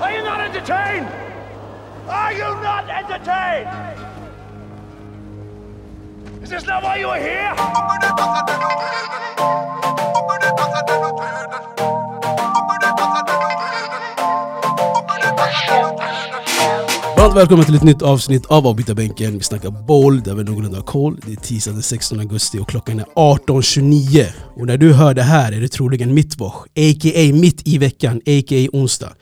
Are you not entertained? Are you not entertained? Is this not why you are here? Varmt välkommen till ett nytt avsnitt av Avbytarbänken. Vi snackar boll där vi någorlunda har koll. Det är tisdag den 16 augusti och klockan är 18.29. Och när du hör det här är det troligen mittwoch, a.k.a. mitt i veckan, a.k.a. onsdag.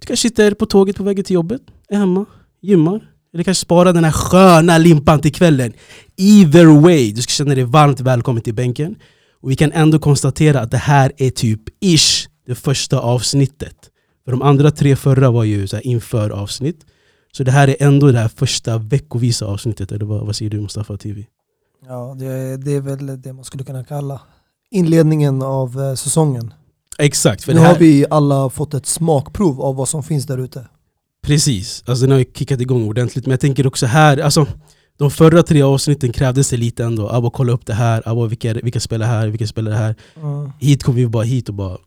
Du kanske sitter på tåget på vägen till jobbet, är hemma, gymmar. Eller kanske sparar den här sköna limpan till kvällen. Either way, du ska känna dig varmt välkommen till bänken. Och vi kan ändå konstatera att det här är typ ish det första avsnittet. För de andra tre förra var ju så här inför avsnitt. Så det här är ändå det här första veckovisa avsnittet, eller vad, vad säger du Mustafa TV? Ja, det, det är väl det man skulle kunna kalla inledningen av eh, säsongen. Exakt, för nu har vi alla fått ett smakprov av vad som finns där ute. precis. Alltså den har ju kickat igång ordentligt. Men jag tänker också här, alltså de förra tre avsnitten krävdes det lite ändå. Abba kolla upp det här, Abba vilka, vilka spelar här, vilka spelar här. Mm. Hit kommer vi bara hit och bara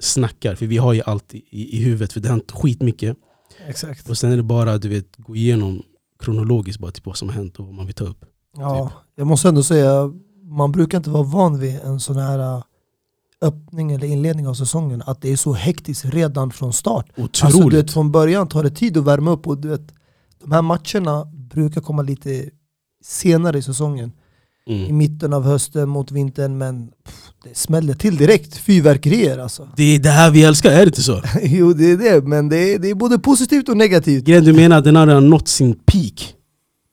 snackar, för vi har ju allt i, i, i huvudet. För det har hänt skitmycket. Exakt. Och sen är det bara du vet, gå igenom kronologiskt bara typ vad som har hänt och vad man vill ta upp. Ja, jag måste ändå säga, man brukar inte vara van vid en sån här eh, öppning eller inledning av säsongen, att det är så hektiskt redan från start. Otroligt! Alltså, du vet, från början tar det tid att värma upp och du vet, de här matcherna brukar komma lite senare i säsongen. I mm. mitten av hösten mot vintern, men pff, det smäller till direkt. Fyrverkerier alltså. Det är det här vi älskar, är det inte så? jo det är det, men det är, det är både positivt och negativt. Grejen du menar att den har redan nått sin peak?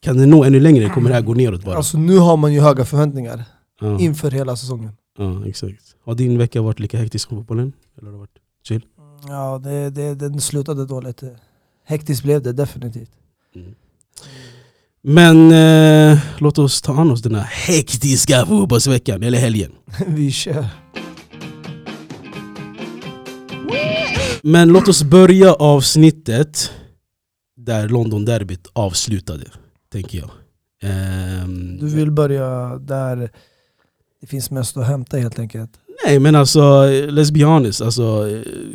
Kan den nå ännu längre? Kommer det här gå neråt bara? Alltså nu har man ju höga förväntningar ja, inför hela säsongen. ja, exakt. Har din vecka varit lika hektisk som fotbollen? Eller har det varit chill? Ja, det, det, den slutade dåligt. Hektiskt blev det definitivt. Mm. Men eh, låt oss ta an oss den här hektiska fotbollsveckan, eller helgen. Vi kör. Men låt oss börja avsnittet där London-derbyt avslutade, tänker jag. Ehm, Du vill börja där det finns mest att hämta helt enkelt. Nej men alltså, let's be honest. Alltså,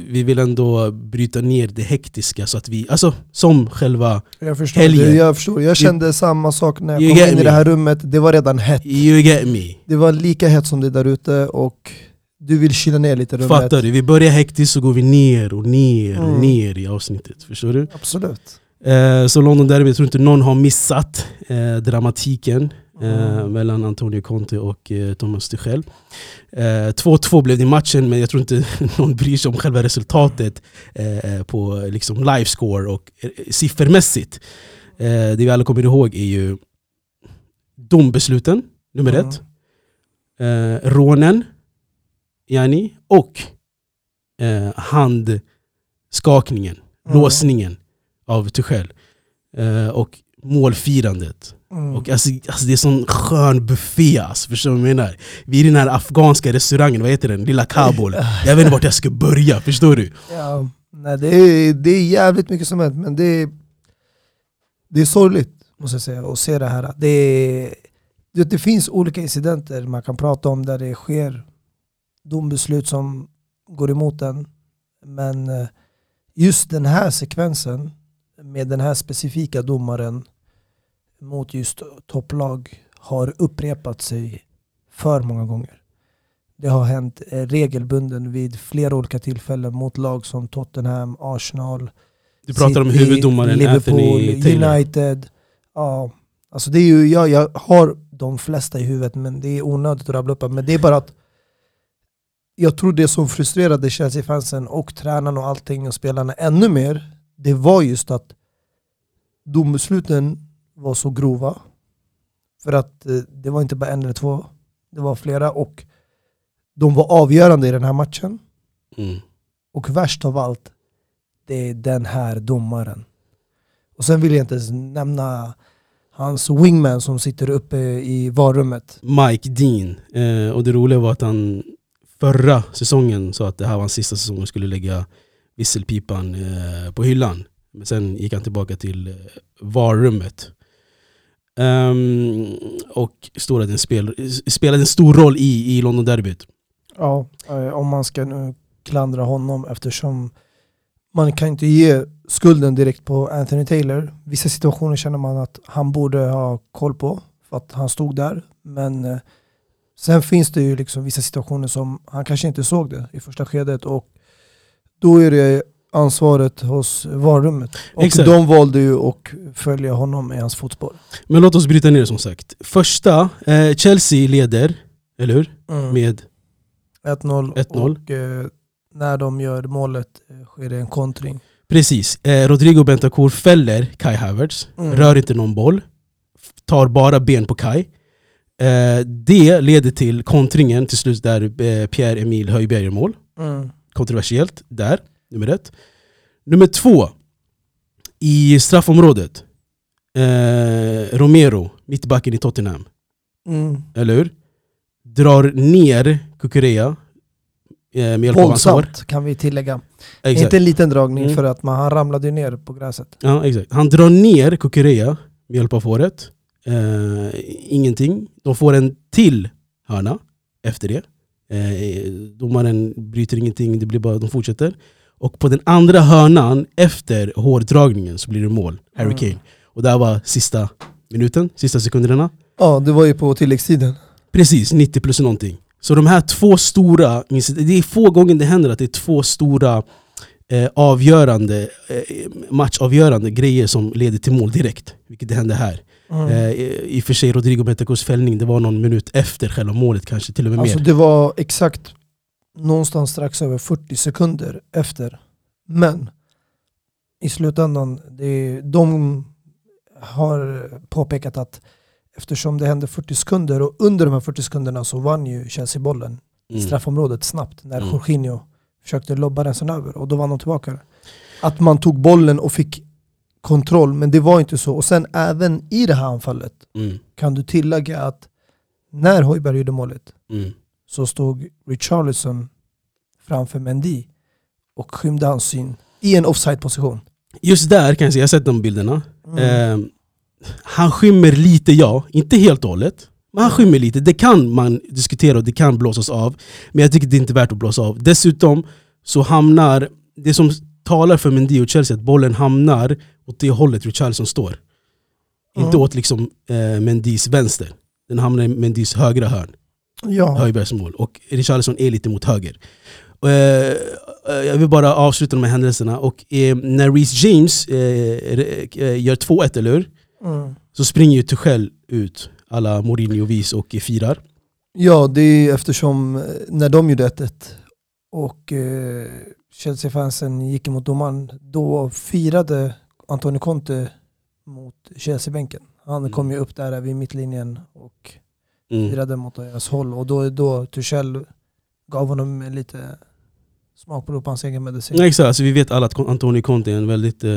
vi vill ändå bryta ner det hektiska så att vi, alltså som själva Jag förstår, Helgen. det, jag, förstår. jag kände samma sak när jag You kom in i me. det här rummet. Det var redan hett. You get me. Det var lika hett som det där ute och du vill kyla ner lite rummet. Fattar du? Vi börjar hektiskt så går vi ner och ner och Mm. ner i avsnittet. Förstår du? Absolut. Eh, så London Derby, jag tror inte någon har missat eh, dramatiken eh, Mm. mellan Antonio Conte och eh, Thomas Tuchel. Eh, 2-2 blev det i matchen, men jag tror inte någon bryr sig om själva resultatet eh, på liksom livescore och eh, siffermässigt. Eh, det vi alla kommer ihåg är ju dombesluten, nummer Mm. ett. Eh, rånen, yani, och eh, handskakningen, Mm. låsningen av Tuchel. Eh, och målfirandet. Mm. Och alltså, alltså det är sån skön buffé alltså, förstår du vad jag menar? Vi är i den här afghanska restaurangen, vad heter den? Lilla Kabul. Jag vet inte vart jag ska börja, förstår du? Ja, nej, det, är, det är jävligt mycket som hänt, men det är, det är sorgligt måste jag säga att se det här. Det, är, det, det finns olika incidenter man kan prata om där det sker dombeslut som går emot en. Men eh, just den här sekvensen med den här specifika domaren mot just topplag har upprepat sig för många gånger. Det har hänt eh, regelbunden vid flera olika tillfällen mot lag som Tottenham, Arsenal, Du pratar om City, huvuddomaren Liverpool, Anthony Taylor. United. Ja, alltså det är ju, jag, jag har de flesta i huvudet men det är onödigt att rabbla upp. Men det är bara att jag tror det som frustrerade Chelsea-fansen och tränarna och allting och spelarna ännu mer, det var just att dombesluten var så grova. För att eh, det var inte bara en eller två, det var flera och de var avgörande i den här matchen. Mm. Och värst av allt, det är den här domaren. Och sen vill jag inte ens nämna hans wingman som sitter uppe i varummet. Mike Dean. Eh, och det roliga var att han förra säsongen sa att det här var hans sista säsong och skulle lägga visselpipan eh, på hyllan. Men sen gick han tillbaka till eh, varummet. Um, och stod spel, spelade en stor roll i, i London-derbyt. Ja, eh, om man ska nu klandra honom eftersom man kan inte ge skulden direkt på Anthony Taylor. Vissa situationer känner man att han borde ha koll på för att han stod där. Men eh, sen finns det ju liksom vissa situationer som han kanske inte såg det i första skedet och då är det ansvaret hos varummet. Och Exakt. de valde ju att följa honom i hans fotspår. Men låt oss bryta ner som sagt. Första, eh, Chelsea leder, eller hur? Mm. Med 1-0 1-0. och eh, när de gör målet eh, sker det en kontring. Precis, eh, Rodrigo Bentancur fäller Kai Havertz, Mm. rör inte någon boll, tar bara ben på Kai. Eh, det leder till kontringen till slut där eh, Pierre-Emil Höjbjerg gör mål. Mm. Kontroversiellt, där, nummer ett. Nummer två, i straffområdet. Eh, Romero, mittbacken i Tottenham, Mm. eller hur? Drar ner Kukureya eh, med hjälp. Våldsamt kan vi tillägga. Exakt. Inte en liten dragning Mm. för att man, han ramlade ner på gräset. Ja, exakt. Han drar ner Kukureya med hjälp av håret. Eh, ingenting. De får en till hörna efter det. Eh, domaren bryter ingenting, det blir bara, de fortsätter. Och på den andra hörnan efter hårdragningen så blir det mål, Harry Mm. Kane. Och det här var sista minuten, sista sekunderna. Ja, det var ju på tilläggstiden. Precis, 90 plus någonting. Så de här två stora, det är få gånger det händer att det är två stora eh, avgörande, eh, matchavgörande grejer som leder till mål direkt. Vilket det hände här. Mm. Eh, i och för sig Rodrigo Bentancurs fällning, det var någon minut efter själva målet kanske, till och med Alltså mer. det var exakt någonstans strax över 40 sekunder efter. Men i slutändan, det, de har påpekat att eftersom det hände 40 sekunder och under de här 40 sekunderna så vann ju Chelsea bollen i Mm. straffområdet snabbt när Mm. Jorginho försökte lobba den över och då vann de tillbaka. Att man tog bollen och fick kontroll, men det var inte så. Och sen även i det här anfallet Mm. kan du tillägga att när Hojberg gjorde målet Mm. Så stod Richarlison framför Mendy och skymde hans syn i en offside-position. Just där kan jag säga, jag har sett de bilderna. Mm. Eh, han skymmer lite ja, inte helt och hållet. Men han skymmer lite, det kan man diskutera och det kan blåsas av. Men jag tycker det är inte värt att blåsa av. Dessutom så hamnar, det som talar för Mendy och Chelsea, att bollen hamnar åt det hållet Richarlison står. Inte Mm. åt liksom eh, Mendys vänster. Den hamnar i Mendys högra hörn. Ja, Höjbergs mål. Och Richarlison är lite mot höger. Eh, eh, jag vill bara avsluta de här händelserna. Och eh, när Reece James gör 2-1, eller hur? mm. Så springer ju Tuchel ut, alla Mourinho-vis och firar. ja, det är eftersom när de gjorde 1-1 och Chelsea-fansen gick emot domaren, då firade Antonio Conte mot Chelsea-bänken. Han Mm. kom ju upp där vid mittlinjen och Mm. firade mot deras håll och då, då Tuchel gav honom lite smakprov på hans egen medicin. Nej, exakt, alltså, vi vet alla att Antonio Conte är en väldigt eh,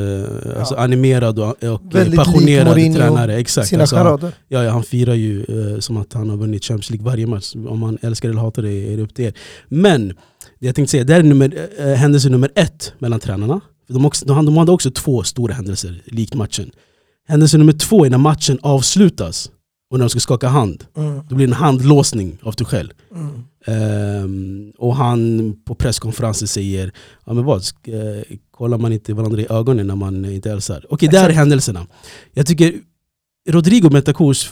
alltså, animerad och, och Väldigt passionerad tränare. Exakt, Sina alltså, charader. Ja, ja, han firar ju eh, som att han har vunnit Champions League varje match. Om man älskar eller hatar det är det upp till er. Men, det jag tänkte säga, det är nummer, eh, händelse nummer ett mellan tränarna. De, också, de, de hade också två stora händelser, likt matchen. Händelse nummer två är när matchen avslutas och när de ska skaka hand. Mm. Då blir det en handlåsning av Tuchel. Mm. Ehm, och han på presskonferensen säger ja, men vad, sk- eh, kollar man inte varandra i ögonen när man inte hälsar? Okej, där är händelserna. Jag tycker Rodrigo Bentancurs,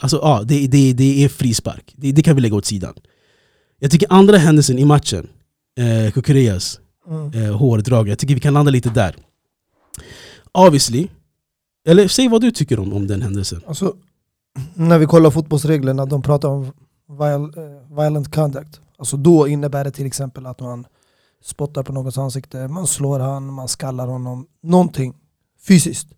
alltså ja, det, det, det är frispark. Det, det kan vi lägga åt sidan. Jag tycker andra händelsen i matchen, eh, Kukureyas Mm. eh, hårdrag, jag tycker vi kan landa lite där. Obviously, eller säg vad du tycker om, om den händelsen. Alltså, när vi kollar fotbollsreglerna, de pratar om viol, eh, violent conduct. Alltså då innebär det till exempel att man spottar på någons ansikte, man slår han, man skallar honom, någonting fysiskt.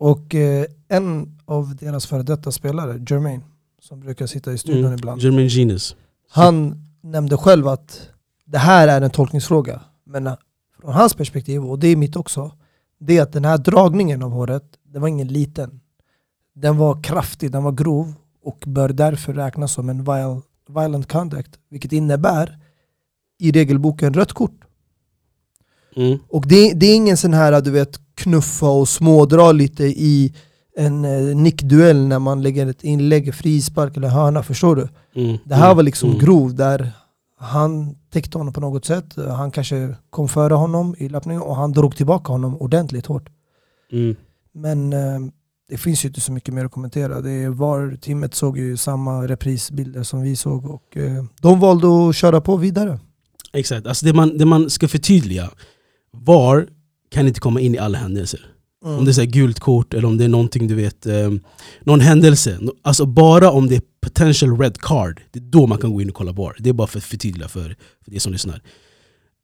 Och eh, en av deras före detta spelare, Jermaine, som brukar sitta i studion Mm. ibland, Jermaine Genius. han nämnde själv att det här är en tolkningsfråga. Men eh, från hans perspektiv, och det är mitt också, det är att den här dragningen av håret, den var ingen liten. Den var kraftig, den var grov och bör därför räknas som en viol, violent conduct. Vilket innebär i regelboken rött kort. Mm. Och det, det är ingen sån här du vet knuffa och smådra lite i en eh, nickduell när man lägger ett inlägg, frispark eller hörna, förstår du? Mm. Det här var liksom Mm. grov där han täckte honom på något sätt. Han kanske kom före honom i löpningen och han drog tillbaka honom ordentligt hårt. Mm. Men eh, det finns ju inte så mycket mer att kommentera. Det var, teamet såg ju samma reprisbilder som vi såg och eh, de valde att köra på vidare. Exakt, alltså det man, det man ska förtydliga, VAR kan inte komma in i alla händelser. Mm. Om det är så gult kort eller om det är någonting du vet, eh, någon händelse. Alltså bara om det är potential red card, det är då man kan gå in och kolla VAR. Det är bara för att förtydliga för, för det som lyssnar.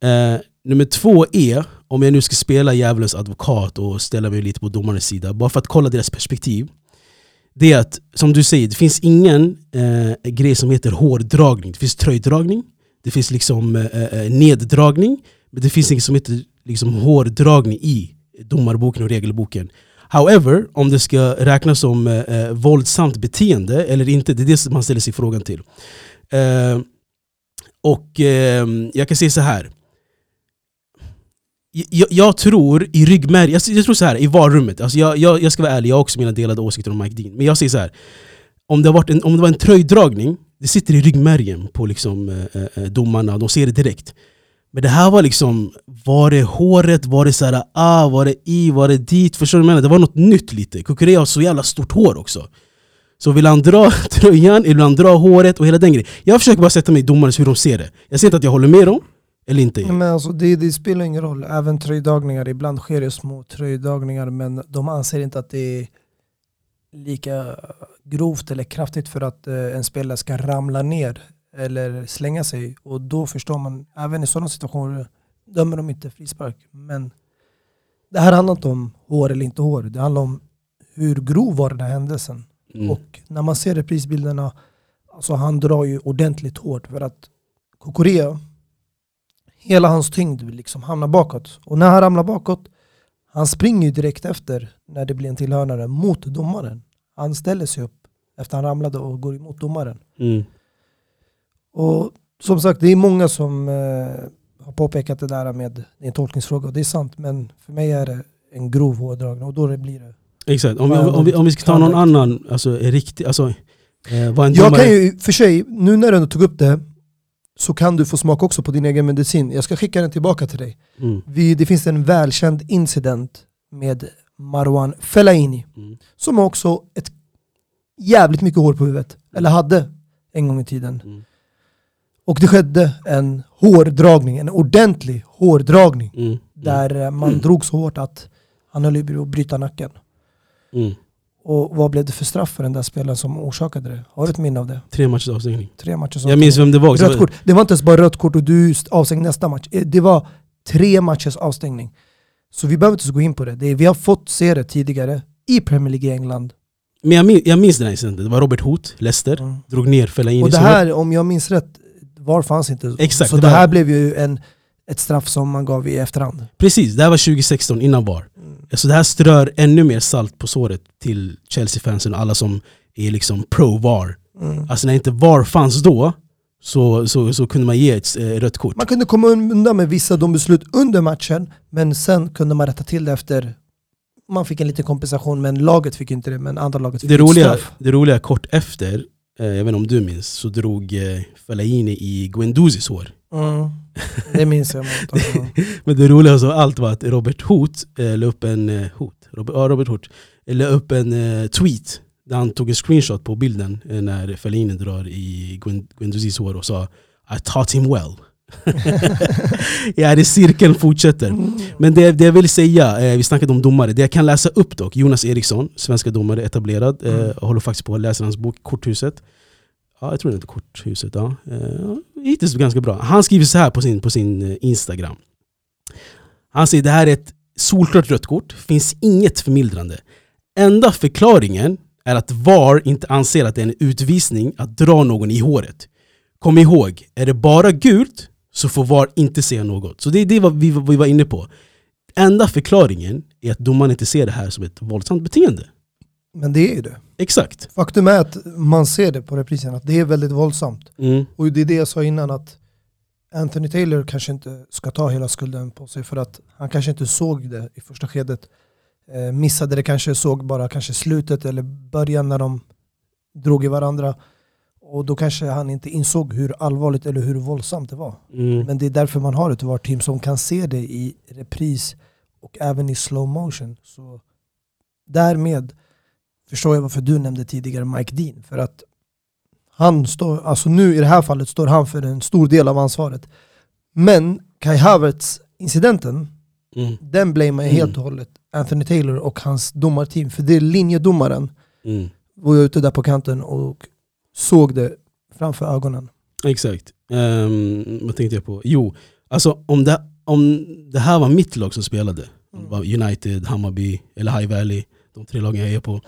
Eh, nummer två är, om jag nu ska spela djävulens advokat och ställa mig lite på domarens sida, bara för att kolla deras perspektiv. Det är att, som du säger, det finns ingen eh, grej som heter hårdragning. Det finns tröjdragning, det finns liksom eh, eh neddragning, men det finns inget som heter liksom, hårdragning i domarboken och regelboken. However, om det ska räknas som eh, eh våldsamt beteende eller inte, det är det man ställer sig frågan till. Eh, och eh, jag kan säga så här. Jag, jag tror i ryggmärgen, jag, jag tror så här i varummet, alltså jag, jag, jag ska vara ärlig, jag har också mina delade åsikter om Mike Dean. Men jag säger så här. Om det, har varit en, om det var en tröjdragning, det sitter i ryggmärgen på liksom, eh, eh, eh domarna, de ser det direkt. Men det här var liksom, var det håret, var det så här, ah, var det i, var det dit? Förstår du vad jag menar? Det var något nytt lite. Kukurea har så jävla stort hår också. Så vill han dra tröjan, eller vill han dra håret och hela den grejen. Jag försöker bara sätta mig i domarens hur de ser det. Jag ser inte att jag håller med dem, eller inte. Ja, men alltså, det, det spelar ingen roll. Även tröjdagningar, ibland sker det små tröjdagningar men de anser inte att det är lika grovt eller kraftigt för att eh, en spelare ska ramla ner eller slänga sig. Och då förstår man, även i sådana situationer dömer de inte frispark. Men det här handlar inte om hår eller inte hår. Det handlar om hur grov var den här händelsen. Mm. Och när man ser reprisbilderna, alltså han drar ju ordentligt hårt för att Kokorea, hela hans tyngd liksom hamna bakåt. Och när han ramlar bakåt, han springer ju direkt efter när det blir en tillhörnare mot domaren. Han ställer sig upp efter han ramlade och går emot domaren. Mm. Och som sagt, det är många som eh, har påpekat det där med, det är en tolkningsfråga och det är sant, men för mig är det en grov hårdragning och då det blir det. Exakt, om, vi, om, vi, om vi ska ta någon annan, alltså riktig, alltså eh, vad en Jag domare... kan ju för sig, nu när du tog upp det, så kan du få smaka också på din egen medicin. Jag ska skicka den tillbaka till dig. Mm. Vi, det finns en välkänd incident med Marwan Fellaini, Mm. som har också ett jävligt mycket hår på huvudet, eller hade en gång i tiden. Mm. Och det skedde en hårdragning, en ordentlig hårdragning. Mm. Där eh, man drog så hårt att han höll på att bryta nacken. Och vad blev det för straff för den där spelaren som orsakade det? Har du ett minne av det? Tre matchers avstängning. Tre matcher som Jag minns vem det var. Rött kort. Det var inte ens bara rött kort och du st- avstängd nästa match. Eh, Det var tre matchers avstängning. Så vi behöver inte så gå in på det. det är, vi har fått se det tidigare i Premier League i England. Men jag minns, jag minns den här incidenten, det var Robert Hoth, Leicester, Mm. drog ner Fellaini. Och det så- här, om jag minns rätt, VAR fanns inte. Exakt, så det det här blev ju en, ett straff som man gav i efterhand. Precis, det här var 2016 innan VAR. Så det här strör ännu mer salt på såret till Chelsea-fansen och alla som är liksom pro-VAR. Mm. Alltså när inte VAR fanns då, så, så, så kunde man ge ett eh, rött kort. Man kunde komma undan med vissa de beslut under matchen, men sen kunde man rätta till det efter man fick en liten kompensation, men laget fick inte det, men andra laget fick Det roliga, straff. det roliga kort efter, eh, jag vet inte om du minns, så drog eh, Fellaini i Guendousis hår. Mm. Det minns jag. men- Men det roligaste av allt var att Robert Hoth eh, la upp en, eh, Hoth, Robert, ja, Robert Hoth, eh, la upp en eh, tweet där han tog en screenshot på bilden eh, när Fellaini drar i Guendousis hår och sa I taught him well. ja, det cirkeln fortsätter. Men det, det jag vill säga, eh, vi snackade om domare, det jag kan läsa upp dock, Jonas Eriksson, svenska domare, etablerad, eh, Mm. håller faktiskt på att läsa hans bok Korthuset. Ja, jag tror det heter Korthuset. Ja. Eh, hittills ganska bra. Han skriver så här på sin, på sin eh, Instagram. Han säger det här är ett solklart rött kort, finns inget förmildrande. Enda förklaringen är att VAR inte anser att det är en utvisning att dra någon i håret. Kom ihåg, är det bara gult så får VAR inte säga något. Så det är det vi, vi var inne på. Enda förklaringen är att domaren inte ser det här som ett våldsamt beteende. Men det är ju det. Exakt. Faktum är att man ser det på reprisen, att det är väldigt våldsamt. Mm. Och det är det jag sa innan, att Anthony Taylor kanske inte ska ta hela skulden på sig för att han kanske inte såg det i första skedet. Eh, missade det kanske, såg bara kanske slutet eller början när de drog i varandra. Och då kanske han inte insåg hur allvarligt eller hur våldsamt det var. Mm. Men det är därför man har ett VAR-team som kan se det i repris och även i slow motion. Så därmed förstår jag varför du nämnde tidigare Mike Dean. För att han står, alltså nu i det här fallet står han för en stor del av ansvaret. Men Kai Havertz incidenten, Mm. den blamear jag helt och hållet Anthony Taylor och hans domarteam. För det är linjedomaren Mm. var jag ute där på kanten och såg det framför ögonen. Exakt. Um, vad tänkte jag på? Jo, alltså om det, om det här var mitt lag som spelade, var United, Hammarby eller High Valley, de tre lagen jag är på.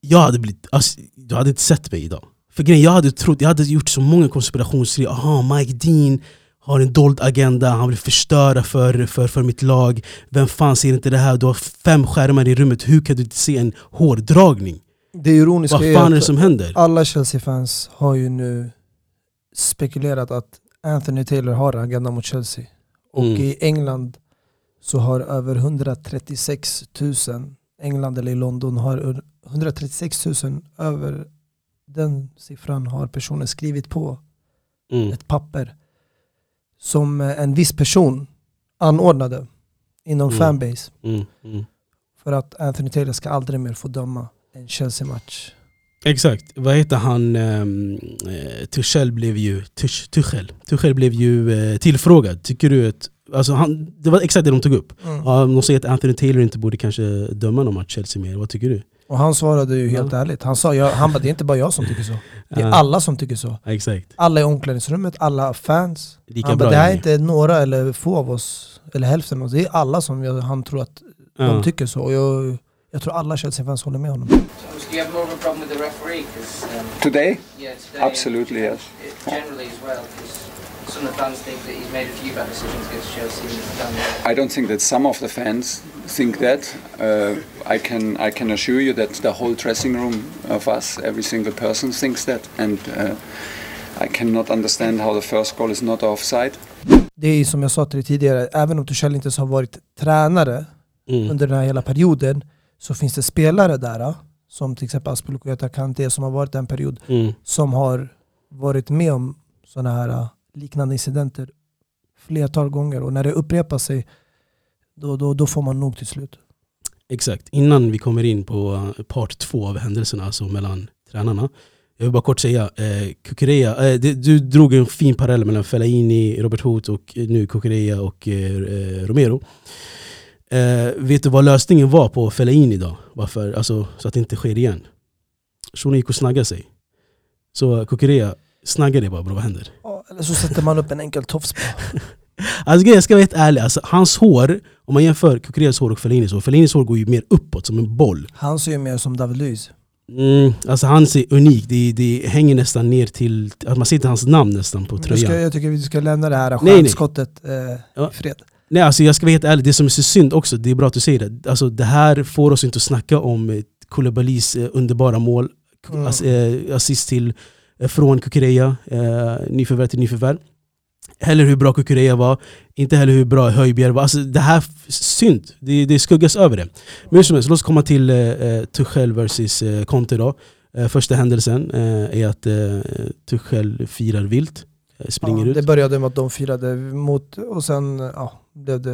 Jag hade blivit, alltså, du hade inte sett mig idag. För grejen, jag hade trott, jag hade gjort så många konspirationsteorier. Aha, Mike Dean har en dold agenda, han vill förstöra för, för, för mitt lag. Vem fan ser inte det här? Du har fem skärmar i rummet, hur kan du inte se en hårdragning? Det ironiska Vad är fan är det att som händer? alla Chelsea-fans har ju nu spekulerat att Anthony Taylor har en agenda mot Chelsea. Och Mm. i England så har över 136 000, England eller i London har 136 000 över den siffran har personer skrivit på Mm. ett papper som eh, en viss person anordnade inom Mm. fanbase Mm. Mm. för att Anthony Taylor ska aldrig mer få döma en Chelsea-match. Exakt, vad heter han? Um, Tuchel blev ju Tuch, Tuchel. Tuchel blev ju eh, tillfrågad. Tycker du att, alltså han, det var exakt det de tog upp. Mm. Ja, de säger att Anthony Taylor inte borde kanske döma någon match Chelsea mer. Vad tycker du? Och han svarade ju helt Ja. ärligt. Han sa, jag, han bara, det är inte bara jag som tycker så. Det är Ja, alla som tycker så. Exakt. Alla i omklädningsrummet, alla fans. Lika han bara, det här är inte några eller få av oss, eller hälften av oss. Det är alla som jag, han tror att Ja. de tycker så. Och jag, jag tror alla Chelsea-fans håller med honom. Do you have more of a problem with the referee? 'Cause, um, Today? yeah, today Absolutely, yes. it- generally as well, because some of the fans think that he's made a few bad decisions against Chelsea. I don't think that some of the fans think that. Uh, I can I can assure you that the whole dressing room of us, every single person thinks that, and uh, I cannot understand how the first goal is not offside. Det är som jag sa till dig tidigare, även om Tuchel inte har varit tränare Mm. under den här hela perioden så finns det spelare där, som till exempel Aspelokuyata Kante som har varit en period, Mm. som har varit med om sådana här liknande incidenter flertal gånger. Och när det upprepar sig, då, då, då får man nog till slut. Exakt, innan vi kommer in på eh, part två av händelserna, alltså mellan tränarna. Jag vill bara kort säga, eh, Kukureya, eh, det, du drog en fin parallell mellan Fellaini, Robert Hoth och eh, nu Kukureya och eh, eh, Romero. Eh, vet du vad lösningen var på Fellaini då? Varför? Alltså, så att det inte sker igen. Shunon gick och snaggade sig. Så Kukureya, snagga dig bara bro, vad händer? Ja, Eller så sätter man upp en enkel tofs bara. Alltså jag ska vara helt ärlig, alltså, hans hår, om man jämför Kukureyas hår och Fellinis hår, Fellinis hår går ju mer uppåt som en boll. Han ser ju mer som David Luiz. Mm, alltså han ser unik, det, det hänger nästan ner till, man ser inte hans namn nästan på tröjan. ska, jag tycker vi ska lämna det här stjärnskottet eh, Ja. i fred. Nej alltså jag ska vara helt ärlig, det som är så synd också, det är bra att du säger det. Alltså det här får oss inte att snacka om eh, Koulibalys eh, underbara mål, Mm. eh, assist till, från Kukureya, eh, nyförvärv till nyförvärv. Heller hur bra Kukureya var, inte heller hur bra Höjbjerg var. Alltså det här, synd, det, det skuggas över det. Men hur som helst, låt oss komma till eh, eh, Tuchel versus eh, Conte då. Eh, första händelsen eh, är att eh, Tuchel firar vilt, eh, springer Ja, ut. det började med att de firade mot, och sen ja, blev det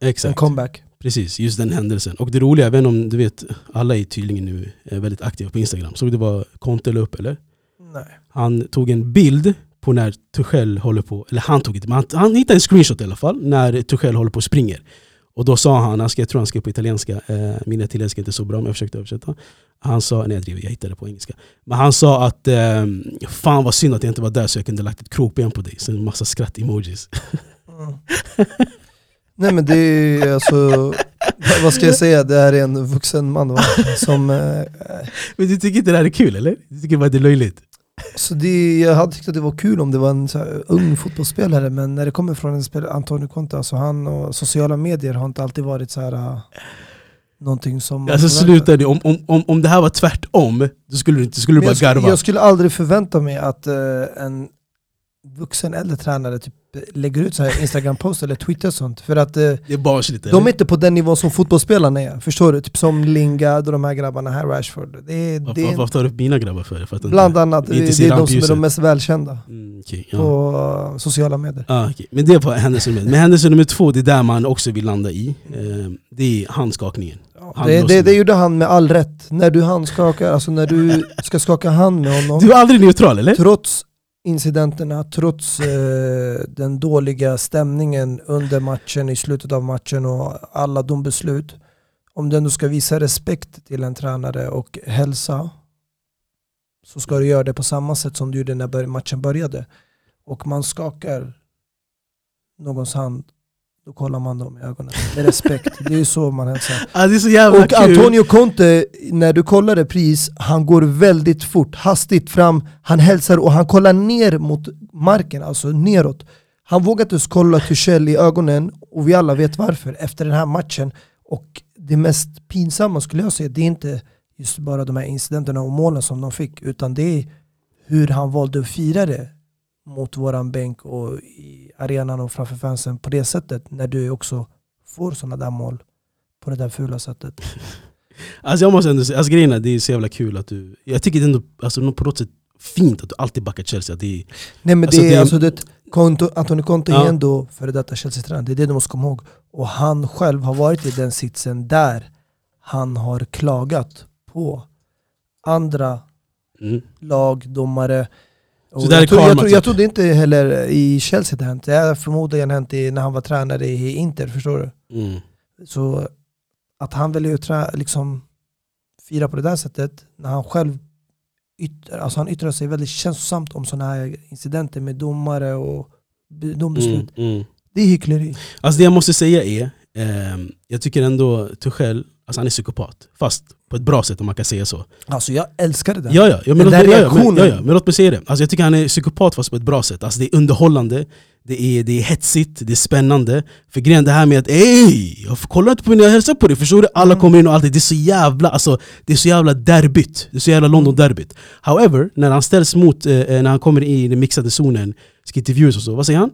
en Exakt. comeback. Precis, just den händelsen. Och det roliga, även om du vet, alla är tydligen nu eh, väldigt aktiva på Instagram. Såg du vad Conte la upp eller? Nej. Han tog en bild på när Tuchel håller på, eller han tog inte, men han, han hittade en screenshot i alla fall, när Tuchel håller på och springer. Och då sa han, han ska, jag tror han skrev på italienska, eh, min italienska är inte så bra men jag försökte översätta. Han sa, nej jag driver, jag hittade på engelska. Men han sa att eh, fan vad synd att jag inte var där så jag kunde lagt ett krokben på dig. Sen en massa skratt-emojis. Mm. Nej men det är alltså, vad ska jag säga, det här är en vuxen man va? som eh, Men du tycker inte det här är kul eller? Du tycker bara det är löjligt? Så det, jag hade tyckt att det var kul om det var en här ung fotbollsspelare men när det kommer från en spelare, Antonio Conte, alltså han och sociala medier har inte alltid varit så här uh, någonting som... Alltså sluta nu, om, om, om, det här var tvärtom, då skulle du, inte, skulle du bara jag, skulle, garva. jag skulle aldrig förvänta mig att eh, en vuxen äldre tränare typ lägger ut så här Instagram-post eller Twitter och sånt. För att eh, Det är barnsligt de är inte på den nivån som fotbollsspelarna är. Förstår du? Typ som Lingard och de här grabbarna här, Rashford. Det är, det Varför, är varför tar du upp mina grabbar för? för att inte- bland annat, inte det, det är de som är de mest välkända Mm, okej, ja. på uh, sociala medier. Ah, okej. Men det var händelse nummer. Men händelse nummer två, det är där man också vill landa i. Eh, det är handskakningen. Han Det, det, det gjorde han med all rätt. När du handskakar, alltså när du ska skaka hand med honom, Du är aldrig neutral eller? trots incidenterna, trots eh, den dåliga stämningen under matchen, i slutet av matchen och alla dombeslut. Om du ändå ska visa respekt till en tränare och hälsa så ska du göra det på samma sätt som du gjorde när matchen började. Och man skakar någons hand, då kollar man dem i ögonen. Med respekt. Det är så man hälsar. Ah, det är så jävla Och kul! Antonio Conte, när du kollar repris, han går väldigt fort, hastigt fram, han hälsar och han kollar ner mot marken, alltså neråt. Han vågar inte ens kolla Tuchel i ögonen och vi alla vet varför efter den här matchen. Och det mest pinsamma skulle jag säga, det är inte just bara de här incidenterna och målen som de fick, utan det är hur han valde att fira det mot våran bänk och i arenan och framför fansen på det sättet, när du också får sådana där mål på det där fula sättet. Alltså jag måste ändå säga, alltså grejen är, det är så jävla kul att du... Jag tycker det är ändå alltså, på något sätt fint att du alltid backar Chelsea. Det är, Nej men Alltså, det är alltså det, Antonio Conte Ja. är ändå före detta Chelsea-tränare, det är det du måste komma ihåg. Och han själv har varit i den sitsen där han har klagat på andra mm. lag, domare. Så där jag, tror, jag, tror, jag trodde inte heller i Chelsea det hänt, det har förmodligen hänt i, när han var tränare i Inter, förstår du? Mm. Så att han väljer att liksom, fira på det där sättet, när han själv yttrar, alltså han yttrar sig väldigt känslosamt om sådana här incidenter med domare och be- dombeslut. Mm. Mm. Det är hyckleri. Alltså det jag måste säga är, ehm, jag tycker ändå Tuchel, alltså han är psykopat. Fast på ett bra sätt om man kan säga så. Alltså jag älskade det. Ja, ja, ja, men, Den där ja, reaktionen. ja, ja, men låt mig säga det. Alltså jag tycker han är psykopat fast på ett bra sätt. Alltså det är underhållande, det är, det är hetsigt, det är spännande. För grejen det här med att ey, jag får- kolla inte på mig när jag hälsar på dig, förstår du? Alla Mm. kommer in och allt det. Det är så jävla, alltså, det är så jävla derbyt. Det är så jävla London-derbyt. However, när han ställs mot, eh, eh, när han kommer in i den mixade zonen, ska intervjuas och så, vad säger han?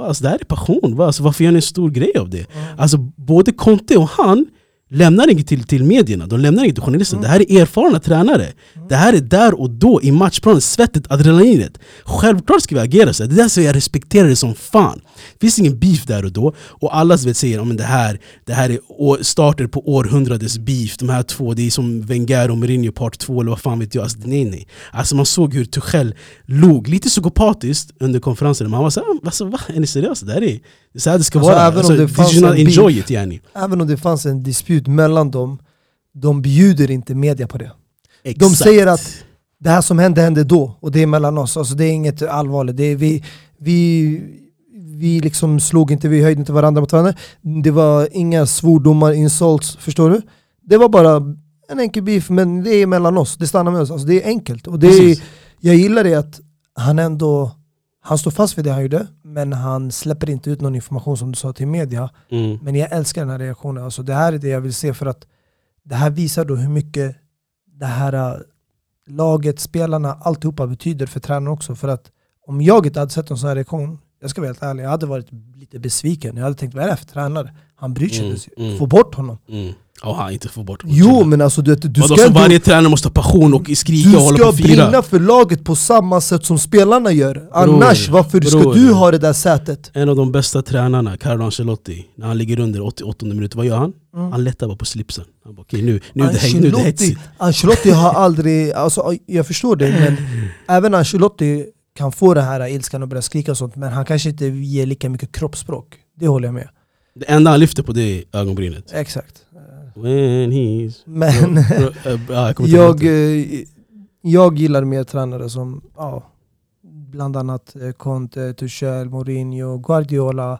Alltså, det här är passion, alltså, varför gör ni en stor grej av det? Alltså både Conte och han lämnar inget till, till medierna, de lämnar inget till journalisterna. Mm. Det här är erfarna tränare. Det här är där och då i matchplanen, svettet, adrenalinet. Självklart ska vi agera så. Det är därför jag respekterar det som fan. Det finns ingen beef där och då. Och alla vet, säger att det här, det här är starter på århundradets beef. De här två, det är som Wenger och Mourinho part 2 eller vad fan vet jag. Alltså, nej, nej. Alltså, man såg hur Tuchel log lite psykopatiskt under konferensen. Man var såhär, alltså, va? Är ni seriösa? Det här är, det är så här det ska Alltså, vara. även om Alltså, det did you not en enjoy beef. it yani? Även om det fanns en disput mellan dem, de bjuder inte media på det. Exakt. säger att Det här som hände hände då, och det är mellan oss. Alltså, det är inget allvarligt. Det är, vi, vi, vi liksom slog inte, vi höjde inte varandra mot varandra. Det var inga svordomar, insults, förstår du? Det var bara en enkel beef, men det är mellan oss. Det stannar med oss. Alltså, det är enkelt. Och det är, jag gillar det att han ändå han står fast vid det han gjorde, men han släpper inte ut någon information som du sa till media. Mm. Men jag älskar den här reaktionen. Alltså det här är det jag vill se för att det här visar då hur mycket det här äh, laget, spelarna, alltihopa betyder för tränaren också. För att om jag inte hade sett en sån här reaktion, jag ska vara helt ärlig, jag hade varit lite besviken. Jag hade tänkt, vad är det här för tränare? Han bryr sig Mm, inte. mm. Få bort honom. Mm. Ja, han inte får bort Jo men alltså du, du Vadå, ska, du, varje tränare måste ha passion och skrika du och hålla på ska och fira? brinna för laget på samma sätt som spelarna gör. Annars, varför ska bror. du ha det där sätet? En av de bästa tränarna, Carlo Ancelotti, när han ligger under 88 minuter, vad gör han? Mm. Han lättar bara på slipsen. Han bara, okej nu, nu, det, nu det hetsigt. Ancelotti har aldrig, alltså, jag förstår det men även Ancelotti kan få det här ilskan och börja skrika och sånt men han kanske inte ger lika mycket kroppsspråk. Det håller jag med. Det enda han lyfter på det är ögonbrynet. Exakt. When he's... Men ja, jag jag, det. eh, jag gillar mer tränare som ja, bland annat eh, Conte, Tuchel, Mourinho, Guardiola,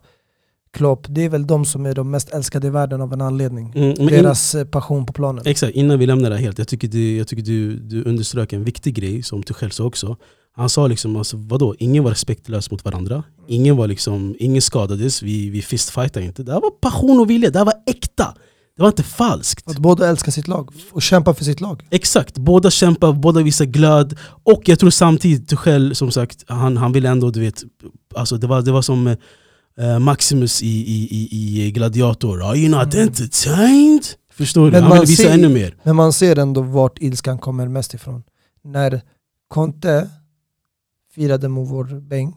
Klopp. Det är väl de som är de mest älskade i världen av en anledning. Mm, in, Deras eh, passion på planen. exakt, innan vi lämnar det här helt, jag tycker, du, jag tycker du, du underströk en viktig grej som Tuchel sa också. Han sa liksom, alltså, vadå, ingen var respektlös mot varandra. Ingen, var liksom, ingen skadades, vi, vi fistfightade inte. Det här var passion och vilja, det här var äkta. Det var inte falskt. Att båda älskar sitt lag och kämpar för sitt lag. Exakt, båda kämpar, båda visar glöd och jag tror samtidigt Tuchel som sagt, han, han vill ändå du vet, alltså det var, det var som eh, Maximus i, i, i, i Gladiator, are you not Mm. entertained? Förstår du? Men Han vill visa ser- ännu mer. Men man ser ändå vart ilskan kommer mest ifrån. När Conte firade mot vår bänk,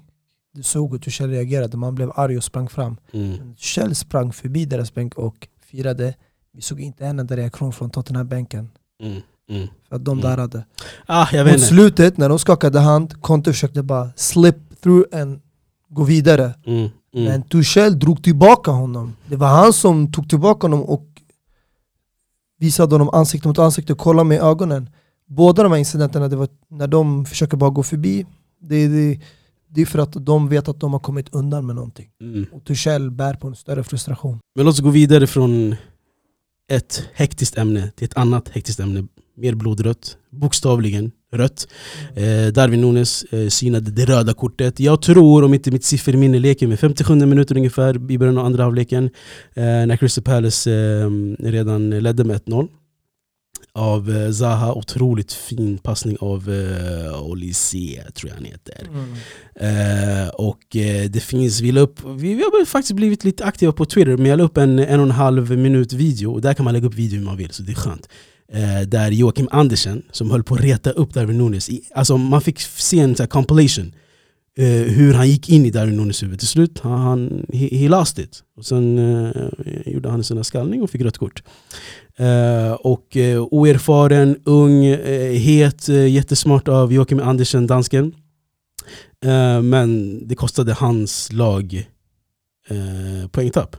du såg hur Tuchel reagerade, man blev arg och sprang fram. Mm. Tuchel sprang förbi deras bänk och firade. Vi såg inte en enda reaktion från Tottenham-bänken. Mm. Mm. För att de Mm. darrade. Ah, jag Mot slutet, när de skakade hand, Conte försökte bara slip through and gå vidare. Mm. Mm. Men Tuchel drog tillbaka honom. Det var han som tog tillbaka honom och visade honom ansikte mot ansikte och kollade med ögonen. Båda de här incidenterna, det var när de försöker bara gå förbi, det, det, det är för att de vet att de har kommit undan med någonting. Mm. Och Tuchel bär på en större frustration. Men låt oss gå vidare från ett hektiskt ämne till ett annat hektiskt ämne. Mer blodrött, bokstavligen rött. Eh, Darwin Nunes eh, synade det röda kortet. Jag tror, om inte mitt sifferminne leker med 57 minuter ungefär i början av andra halvleken eh, när Crystal Palace eh, redan ledde med 1-0 av eh, Zaha. Otroligt fin passning av eh, Olise, tror jag han heter. Eh, och eh, det finns, vi, upp, vi, vi har faktiskt blivit lite aktiva på Twitter, men jag la upp en en och en halv minut video, och där kan man lägga upp video hur man vill, så det är skönt. Eh, där Joakim Andersen, som höll på att reta upp Darwin Nunes, i, alltså man fick se en så compilation, eh, hur han gick in i Darwin Nunes huvud. Till slut, han, han, he, he lost it. Och sen eh, gjorde han en sån här skallning och fick rött kort. Eh, och eh, oerfaren, ung, eh, het, jättesmart av Joakim Andersen, dansken. Men det kostade hans lag poängtapp.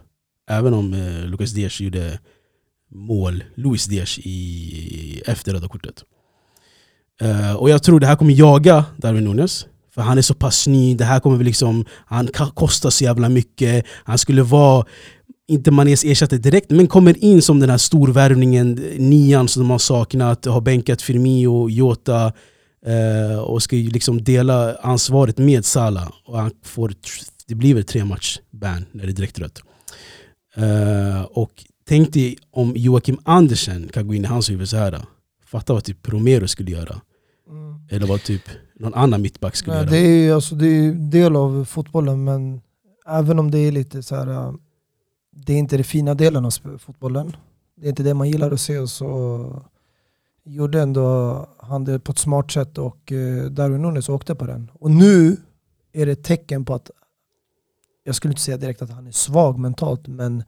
Även om Lucas Diaz gjorde mål, Luis Diaz, i, efter röda kortet. Och jag tror det här kommer jaga Darwin Nunes. För han är så pass ny, det här kommer liksom, han kostar så jävla mycket. Han skulle vara, inte Manés ersättare direkt, men kommer in som den här storvärvningen, nian som de har saknat, har bänkat Firmino, Jota, Eh, och ska ju liksom dela ansvaret med Salah. Och han får, det blir väl tre match ban när det är direkt rött. Eh, och tänk dig om Joakim Andersen kan gå in i hans huvud så här. Fatta vad typ Romero skulle göra. Eller vad typ någon annan mittback skulle Nej, göra. det är ju alltså, det är del av fotbollen men även om det är lite så här, äh, det är inte det fina delen av fotbollen. Det är inte det man gillar att se så gjorde ändå han det på ett smart sätt och eh, Darwin Nunes åkte på den. Och nu är det ett tecken på att, jag skulle inte säga direkt att han är svag mentalt men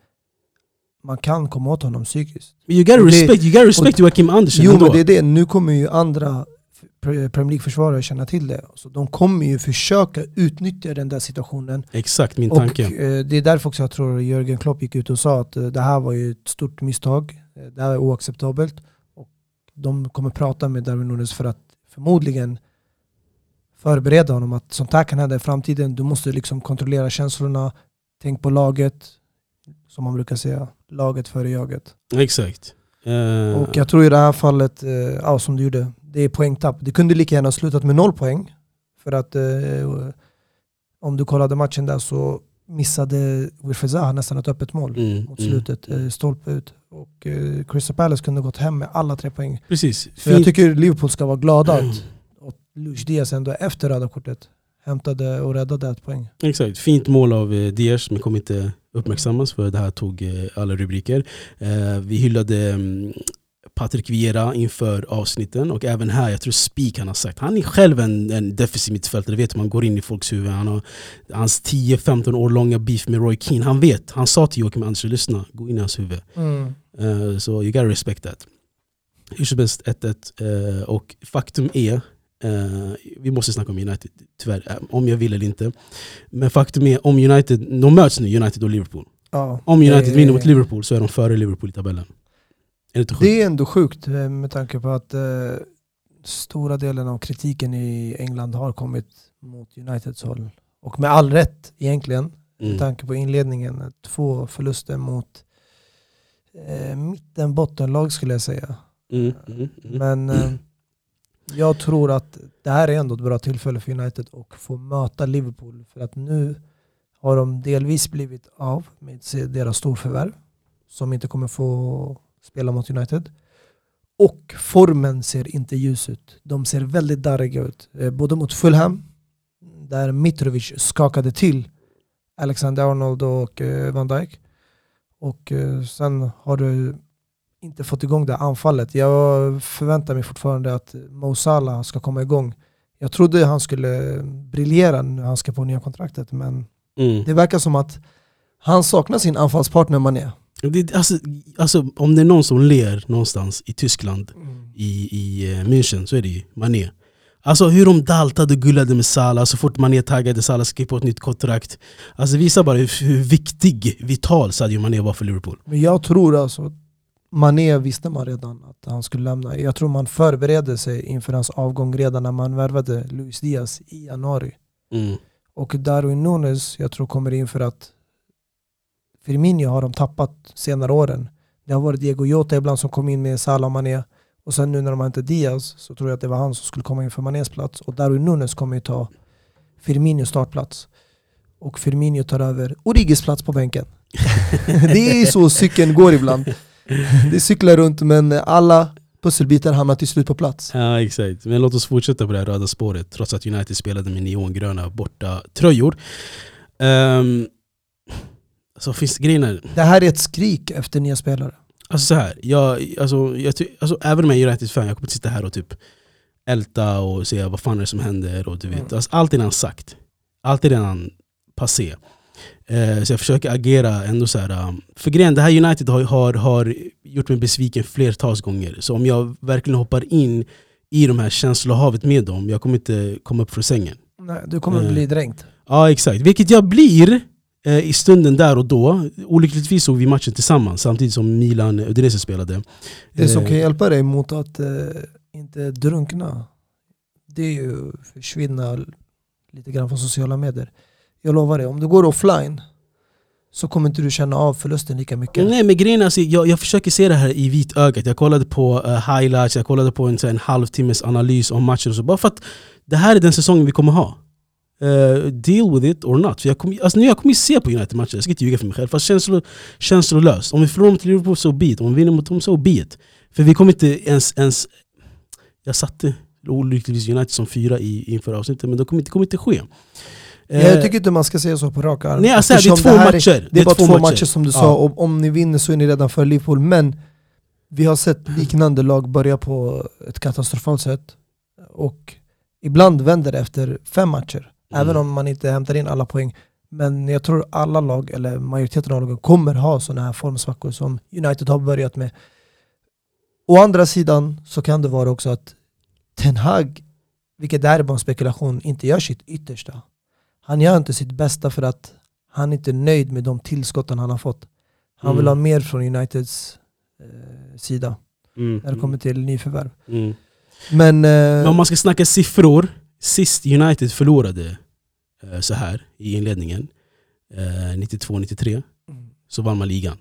man kan komma åt honom psykiskt. You gotta och det- respect, you gotta respect Joakim Andersen Jo ändå. men det är det, nu kommer ju andra Premier League-försvarare känna till det. Så de kommer ju försöka utnyttja den där situationen. Exakt min Och tanke. eh, det är därför också jag tror Jörgen Klopp gick ut och sa att eh, det här var ju ett stort misstag. Eh, Det här är oacceptabelt. Och de kommer prata med Darwin Nunes för att förmodligen förbereda honom att sånt här kan hända i framtiden. Du måste liksom kontrollera känslorna. Tänk på laget. Som man brukar säga. Laget före jaget. Exakt. Eh, Och jag tror i det här fallet, ja, som du gjorde, det är poängtapp. Det kunde lika gärna slutat med noll poäng. För att eh, om du kollade matchen där så missade Wilfried Zaha nästan ett öppet mål mm, mot mm. slutet, eh, stolpe ut. Och eh, Crystal Palace kunde gått hem med alla tre poäng. Precis. Så jag tycker Liverpool ska vara glada att, att Luis Diaz ändå efter röda kortet hämtade och räddade ett poäng. Exakt, fint mål av eh, Diaz men kommer inte uppmärksammas för det här tog eh, alla rubriker. Eh, vi hyllade mm, Patrik Vieira inför avsnitten och även här, jag tror Spik han har sagt, han är själv en, en defensiv mittfältare, vet man går in i folks huvud. Han har hans 10-15 år långa beef med Roy Keane, han vet, han sa till Joakim Andersson, lyssna, gå in i hans huvud. Eh, Så you gotta respect that. Hur som helst 1-1 eh, och faktum är, eh, vi måste snacka om United tyvärr, om jag vill eller inte. Men faktum är, om United, de möts nu, United och Liverpool. Ja, Om United vinner mot Liverpool så är de före Liverpool i tabellen. Är det? Det är ändå sjukt eh, med tanke på att eh, stora delen av kritiken i England har kommit mot Uniteds håll. Och med all rätt egentligen, med Mm. tanke på inledningen. Två förluster mot eh, mitten bottenlag skulle jag säga. Mm, mm, mm. Men eh, jag tror att det här är ändå ett bra tillfälle för United att få möta Liverpool. För att nu har de delvis blivit av med deras storförvärv. som inte kommer få spela mot United. Och formen ser inte ljus ut. De ser väldigt darriga ut. Eh, Både mot Fulham, där Mitrovic skakade till Alexander Arnold och eh, Van Dijk. Och eh, sen har du inte fått igång det anfallet. Jag förväntar mig fortfarande att Mo Salah ska komma igång. Jag trodde han skulle briljera när han ska på nya kontraktet, men Mm. det verkar som att han saknar sin anfallspartner Mané. Det, alltså, alltså, om det är någon som ler någonstans i Tyskland, i, i eh, München, så är det ju Mané. Alltså hur de daltade och gullade med Salah så fort Mané taggade Salah skrev på ett nytt kontrakt. Alltså visar bara hur, hur viktig, vital Sadio Mané var för Liverpool. Men jag tror alltså, Mané visste man redan att han skulle lämna. Jag tror man förberedde sig inför hans avgång redan när man värvade Luis Diaz i januari. Mm. Och Darwin Nunes, jag tror kommer in för att Firmino har de tappat senare åren. Det har varit Diego Jota ibland som kom in med Salah Mané. Och sen nu när de har inte Diaz så tror jag att det var han som skulle komma in för Manés plats. Och Darwin Nunes kommer ju ta Firminios startplats. Och Firmino tar över Origis plats på bänken. det är så cykeln går ibland. Det cyklar runt men alla pusselbitar hamnar till slut på plats. Ja exakt, men låt oss fortsätta på det här röda spåret trots att United spelade med neongröna borta tröjor. Um, ehm, så finns grejen är, Det här är ett skrik efter nya spelare. Alltså så här, jag, alltså, jag, ty- alltså, även om jag är United-fan, jag kommer inte sitta här och typ älta och säga vad fan är det som händer. Och du vet, Mm. alltså, allt är redan sagt. Allt är redan passé. Eh, så jag försöker agera ändå så här. um, För grejen, det här United har, har, har gjort mig besviken flertals gånger. Så om jag verkligen hoppar in i de här känslohavet med dem, jag kommer inte komma upp från sängen. Nej, du kommer Mm. bli dränkt. Ja exakt, vilket jag blir eh, i stunden där och då. Olyckligtvis såg vi matchen tillsammans samtidigt som Milan Udinese spelade. Det som Eh, kan hjälpa dig mot att eh, inte drunkna, det är ju försvinna lite grann från sociala medier. Jag lovar dig, om du går offline så kommer inte du känna av förlusten lika mycket. Nej men grejen är, alltså, jag, jag försöker se det här i vitögat. Jag kollade på eh, highlights, jag kollade på en, så en halvtimmes analys om matchen och så. Bara för att det här är den säsongen vi kommer ha. Eh, deal with it or not. För jag kommer, alltså, jag ju se på United-matcher, jag ska inte ljuga för mig själv. Fast känslo, känslolöst. Om vi förlorar mot Liverpool så be it. Om vi vinner mot dem så be it. För vi kommer inte ens... ens jag satte olyckligtvis United som fyra i, inför avsnittet, men det kommer inte, kommer inte ske. Eh, Jag tycker inte man ska säga så på rak arm. Nej, alltså, det är två här matcher. Det är bara två matcher, som du Ja. sa, och om ni vinner så är ni redan för Liverpool. Men vi har sett liknande lag börja på ett katastrofalt sätt. Och ibland vänder det efter fem matcher. Mm. Även om man inte hämtar in alla poäng. Men jag tror alla lag, eller majoriteten av lagen, kommer ha sådana här formsvackor som United har börjat med. Å andra sidan så kan det vara också att Ten Hag, vilket är bara en spekulation, inte gör sitt yttersta. Han gör inte sitt bästa för att han inte är nöjd med de tillskotten han har fått. Han vill Mm. ha mer från Uniteds eh, sida Mm. när det kommer till nyförvärv. Mm. Men, eh, Men om man ska snacka siffror, sist United förlorade eh, så här i inledningen, eh, 92-93, så vann man ligan.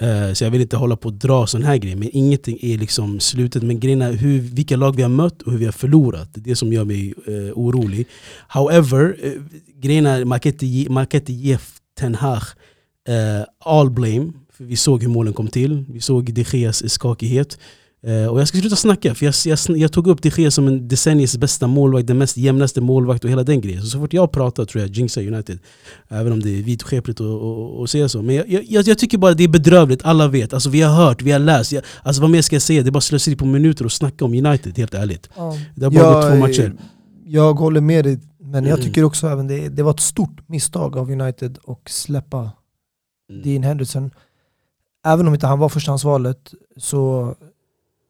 Eh, så jag vill inte hålla på och dra sån här grejer, men ingenting är liksom slutet. Men grejen är hur, vilka lag vi har mött och hur vi har förlorat. Det är det som gör mig eh, orolig. However, eh, grejen är man kan inte ge, man kan inte ge Ten Hag eh, all blame. För vi såg hur målen kom till, vi såg de Geas skakighet. Eh, och jag ska sluta snacka, för jag, jag, jag tog upp de Gea som en decennies bästa målvakt, den mest jämnaste målvakt och hela den grejen. Så, så fort jag pratar tror jag jinxar United. Även om det är vidskepligt att, att, att säga så. Men jag, jag, jag tycker bara det är bedrövligt, alla vet. Alltså, vi har hört, vi har läst. Jag, alltså, vad mer ska jag säga? Det är bara slöseri på minuter att snacka om United, helt ärligt. ja. Det har bara gått två matcher. Jag håller med dig, men jag Mm. tycker också även det, det var ett stort misstag av United att släppa Mm. Dean Henderson. Även om inte han var förstahandsvalet så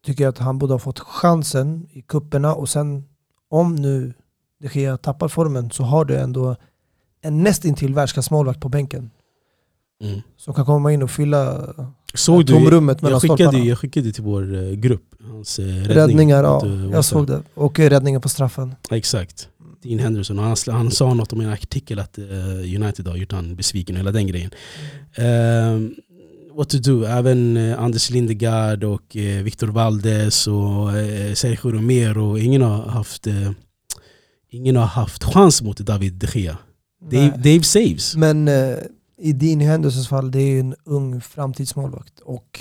tycker jag att han borde ha fått chansen i kupperna och sen om nu De Gea tappar formen så har du ändå en nästintill världsklassmålvakt på bänken Mm. som kan komma in och fylla Såg du, tomrummet mellan jag, skickade, stolparna. jag skickade till vår eh, grupp hans eh, räddning. Räddningar, ja. eh. Jag såg det. Och räddningen på straffen. Exakt. Dean Henderson, han, han sa något om en artikel att United har gjort han besviken och hela den grejen. Ehm, what to do, även eh, Anders Lindegaard och eh, Victor Valdes och eh, Sergio Romero, ingen har haft Ingen har haft chans mot David de Gea. Dave, saves. Men i din händelses fall, det är ju en ung framtidsmålvakt och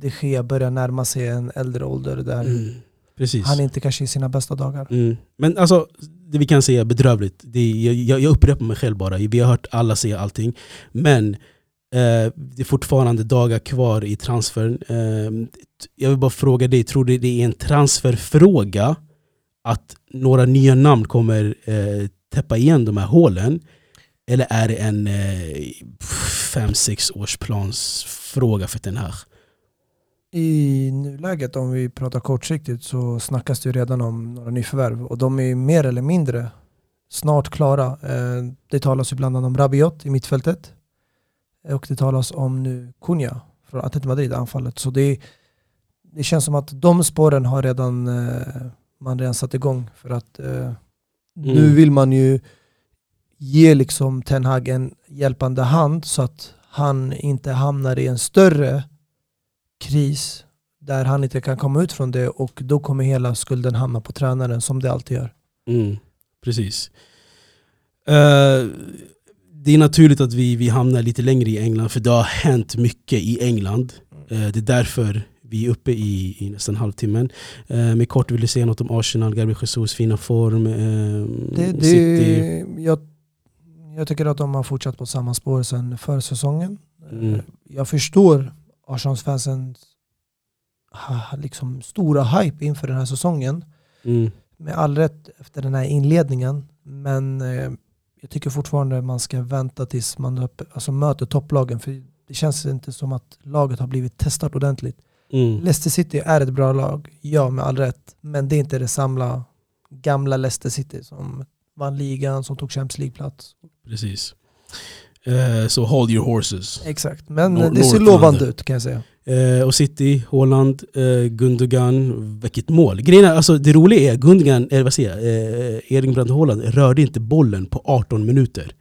de Gea börjar närma sig en äldre ålder där Mm. Precis. han inte kanske i sina bästa dagar. Mm. Men alltså, det vi kan säga bedrövligt. Det jag- jag, upprepar mig själv bara. Vi har hört alla säga allting. Men Eh, det är fortfarande dagar kvar i transfern. Eh, jag vill bara fråga dig, tror du det är en transferfråga att några nya namn kommer eh, täppa igen de här hålen? Eller är det en eh, fem, sex års plansfråga för den här? I nuläget, om vi pratar kortsiktigt, så snackas det ju redan om några nyförvärv och de är mer eller mindre snart klara. Eh, Det talas ju bland annat om Rabiot i mittfältet och det talas om nu Cunha från Atletico Madrid, anfallet. Så det, det känns som att de spåren har redan eh, man redan satt igång för att eh, nu Mm. vill man ju ge liksom Ten Hag en hjälpande hand så att han inte hamnar i en större kris där han inte kan komma ut från det och då kommer hela skulden hamna på tränaren som det alltid gör. Mm, precis. Eh, det är naturligt att vi, vi hamnar lite längre i England för det har hänt mycket i England. Eh, det är därför vi är uppe i, i nästan halvtimmen. Uh, men kort vill du säga något om Arsenal, Gabriel Jesus fina form, eh, Det, det, City? jag, jag tycker att de har fortsatt på samma spår sedan förra säsongen. Mm. Eh, Jag förstår Arsenalsfansens liksom stora hype inför den här säsongen. Mm, med all rätt efter den här inledningen. Men eh, jag tycker fortfarande man ska vänta tills man alltså, möter topplagen. För det känns inte som att laget har blivit testat ordentligt. mm, Leicester City är ett bra lag, ja med all rätt. Men det är inte det samla gamla Leicester City som vann ligan, som tog Champions League-plats. precis. Eh, Så hold your horses. Exakt, men Nor- det ser lovande ut kan jag säga. Eh, och City, Haaland, eh, Gundogan, vilket mål. Grejen är, alltså, det roliga är Gundogan, eller vad säger jag, eh, Erling Brandt Haaland rörde inte bollen på 18 minuter.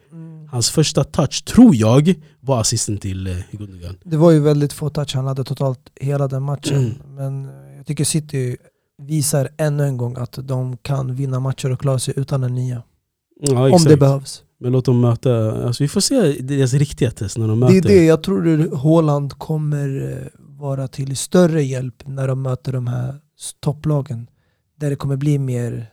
Hans första touch, tror jag, var assisten till eh, Gundogan. Det var ju väldigt få touch han hade totalt hela den matchen. Mm. Men jag tycker City visar ännu en gång att de kan vinna matcher och klara sig utan en nia. Ja, Om det behövs. Men låt dem möta, alltså, vi får se deras riktiga test när de Det möter. är det, jag tror att Haaland kommer eh, vara till större hjälp när de möter de här topplagen. Där det kommer bli mer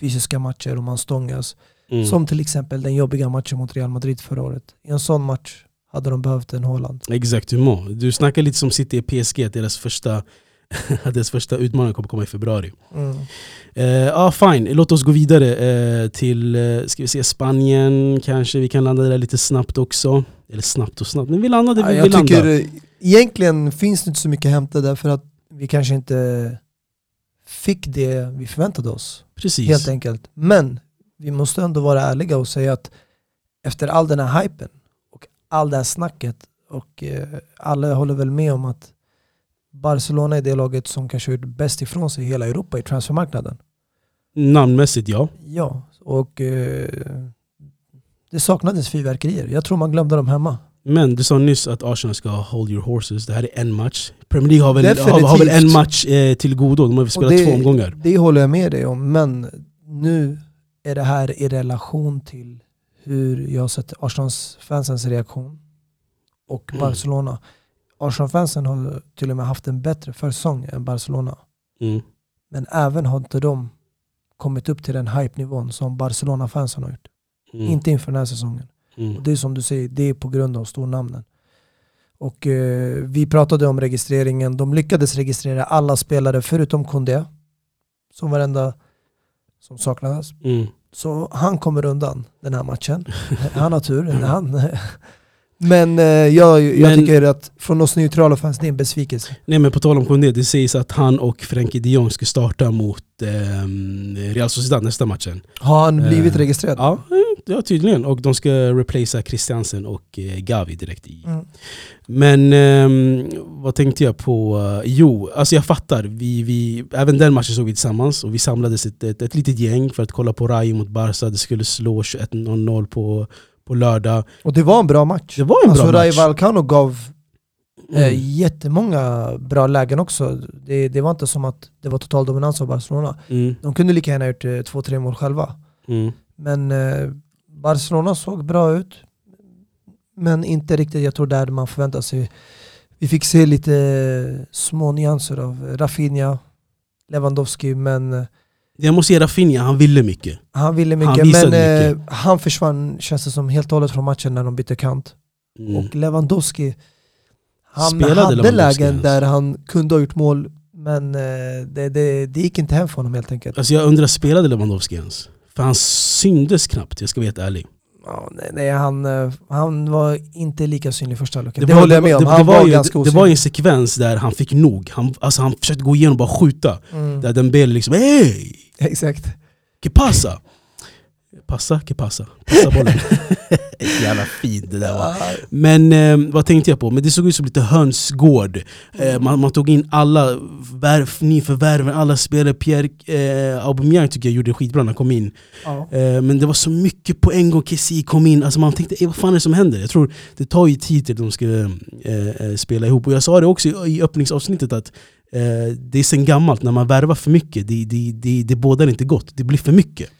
fysiska matcher och man stångas. Mm. Som till exempel den jobbiga matchen mot Real Madrid förra året. I en sån match hade de behövt en Haaland. Exakt. Du snackar lite som City i PSG, deras första, deras första utmaning kommer komma i februari. Mm. Uh, ah, fine. Låt oss gå vidare eh, till uh, ska vi se, Spanien kanske. Vi kan landa där lite snabbt också. Eller snabbt och snabbt, men vi landade Ja, vi jag vill landa. tycker eh, egentligen finns det inte så mycket att hämta där för att vi kanske inte fick det vi förväntade oss. Precis. Helt enkelt. Men vi måste ändå vara ärliga och säga att efter all den här hypen och all det här snacket och eh, alla håller väl med om att Barcelona är det laget som kanske gjort bäst ifrån sig i hela Europa i transfermarknaden. Namnmässigt ja. Ja, och eh, det saknades fyrverkerier. Jag tror man glömde dem hemma. Men du sa nyss att Arsenal ska hold your horses. Det här är en match. Premier League har väl, har, har väl en match eh, till godo. De har väl spelat det, två omgångar. Det håller jag med dig om, men nu är det här i relation till hur jag har sett Arsenal-fansens reaktion och Mm. Arsenal-fansen har till och med haft en bättre försäsong än Barcelona. Mm. Men även har inte de kommit upp till den hype-nivån som Barcelona-fansen har gjort. Mm. Inte inför den här säsongen. Mm. Det är som du säger, det är på grund av stornamnen. Och eh, vi pratade om registreringen. De lyckades registrera alla spelare förutom Koundé. Som varenda som saknades. Mm. Så han kommer undan den här matchen. Han har tur. Han. Men eh, jag, jag Men- tycker att från oss neutrala fans, det är en besvikelse. Nej men på tal om Koundé, det sägs att han och Frenkie de Jong ska starta mot ehm, Real Sociedad nästa matchen. Har han blivit Eh, registrerad? Ja, eh, ja, tydligen. Och de ska replacea Christiansen och eh, Gavi direkt i. Mm. Men ehm, vad tänkte jag på? Eh, jo, alltså jag fattar. Vi, vi, även den matchen såg vi tillsammans och vi samlades ett, ett, ett litet gäng för att kolla på Rayo mot Barca. Det skulle slå 21-0 på, på lördag. Och det var en bra match. Det var en alltså bra match. Vallecano gav eh, Mm. jättemånga bra lägen också. Det, det var inte som att det var total dominans av Barcelona. Mm. De kunde lika gärna gjort eh, två, tre mål själva. Mm. Men eh, Barcelona såg bra ut. men inte riktigt, jag tror där man förväntar sig. Vi fick se lite små nyanser av Rafinha, Lewandowski, men eh, Jag måste ge Rafinha, han ville mycket. han ville Han mycket. visade men mycket. Eh, han försvann, känns det som, helt och hållet från matchen när de bytte kant. Mm. Och Lewandowski, han Spelade hade Lewandowski lägen ens? där han kunde ha gjort mål, men eh, det, det, det gick inte hem för honom helt enkelt. Alltså jag undrar, spelade Lewandowski ens? För han syndes knappt, jag ska vara helt ärlig. Ja, nej, han, eh, han var inte lika synlig i första halvlek. Det, var- håller jag med om. det, han det var, var, ju, ganska det, det var ju osynlig. en sekvens där han fick nog. Han, alltså han försökte gå igenom och bara skjuta. Mm. Där Dembele liksom Hey! Exakt. Que pasa? Passa, que passa. Passa bollen. Jävla fint det där var. Men eh, vad tänkte jag på? Men det såg ut som lite hönsgård. Eh, man, man tog in alla värv, nyförvärven, alla spelare. Pierre eh, Aubameyang tycker jag gjorde skitbra när han kom in. Ja. Eh, men det var så mycket på en gång. Kessie kom in. Alltså man tänkte, eh, vad fan är det som händer? Jag tror det tar ju tid till de ska eh, eh, spela ihop. Och jag sa det också i, i öppningsavsnittet att det är sen gammalt, när man värvar för mycket, det, det, det, det bådar inte gott. Det blir för mycket.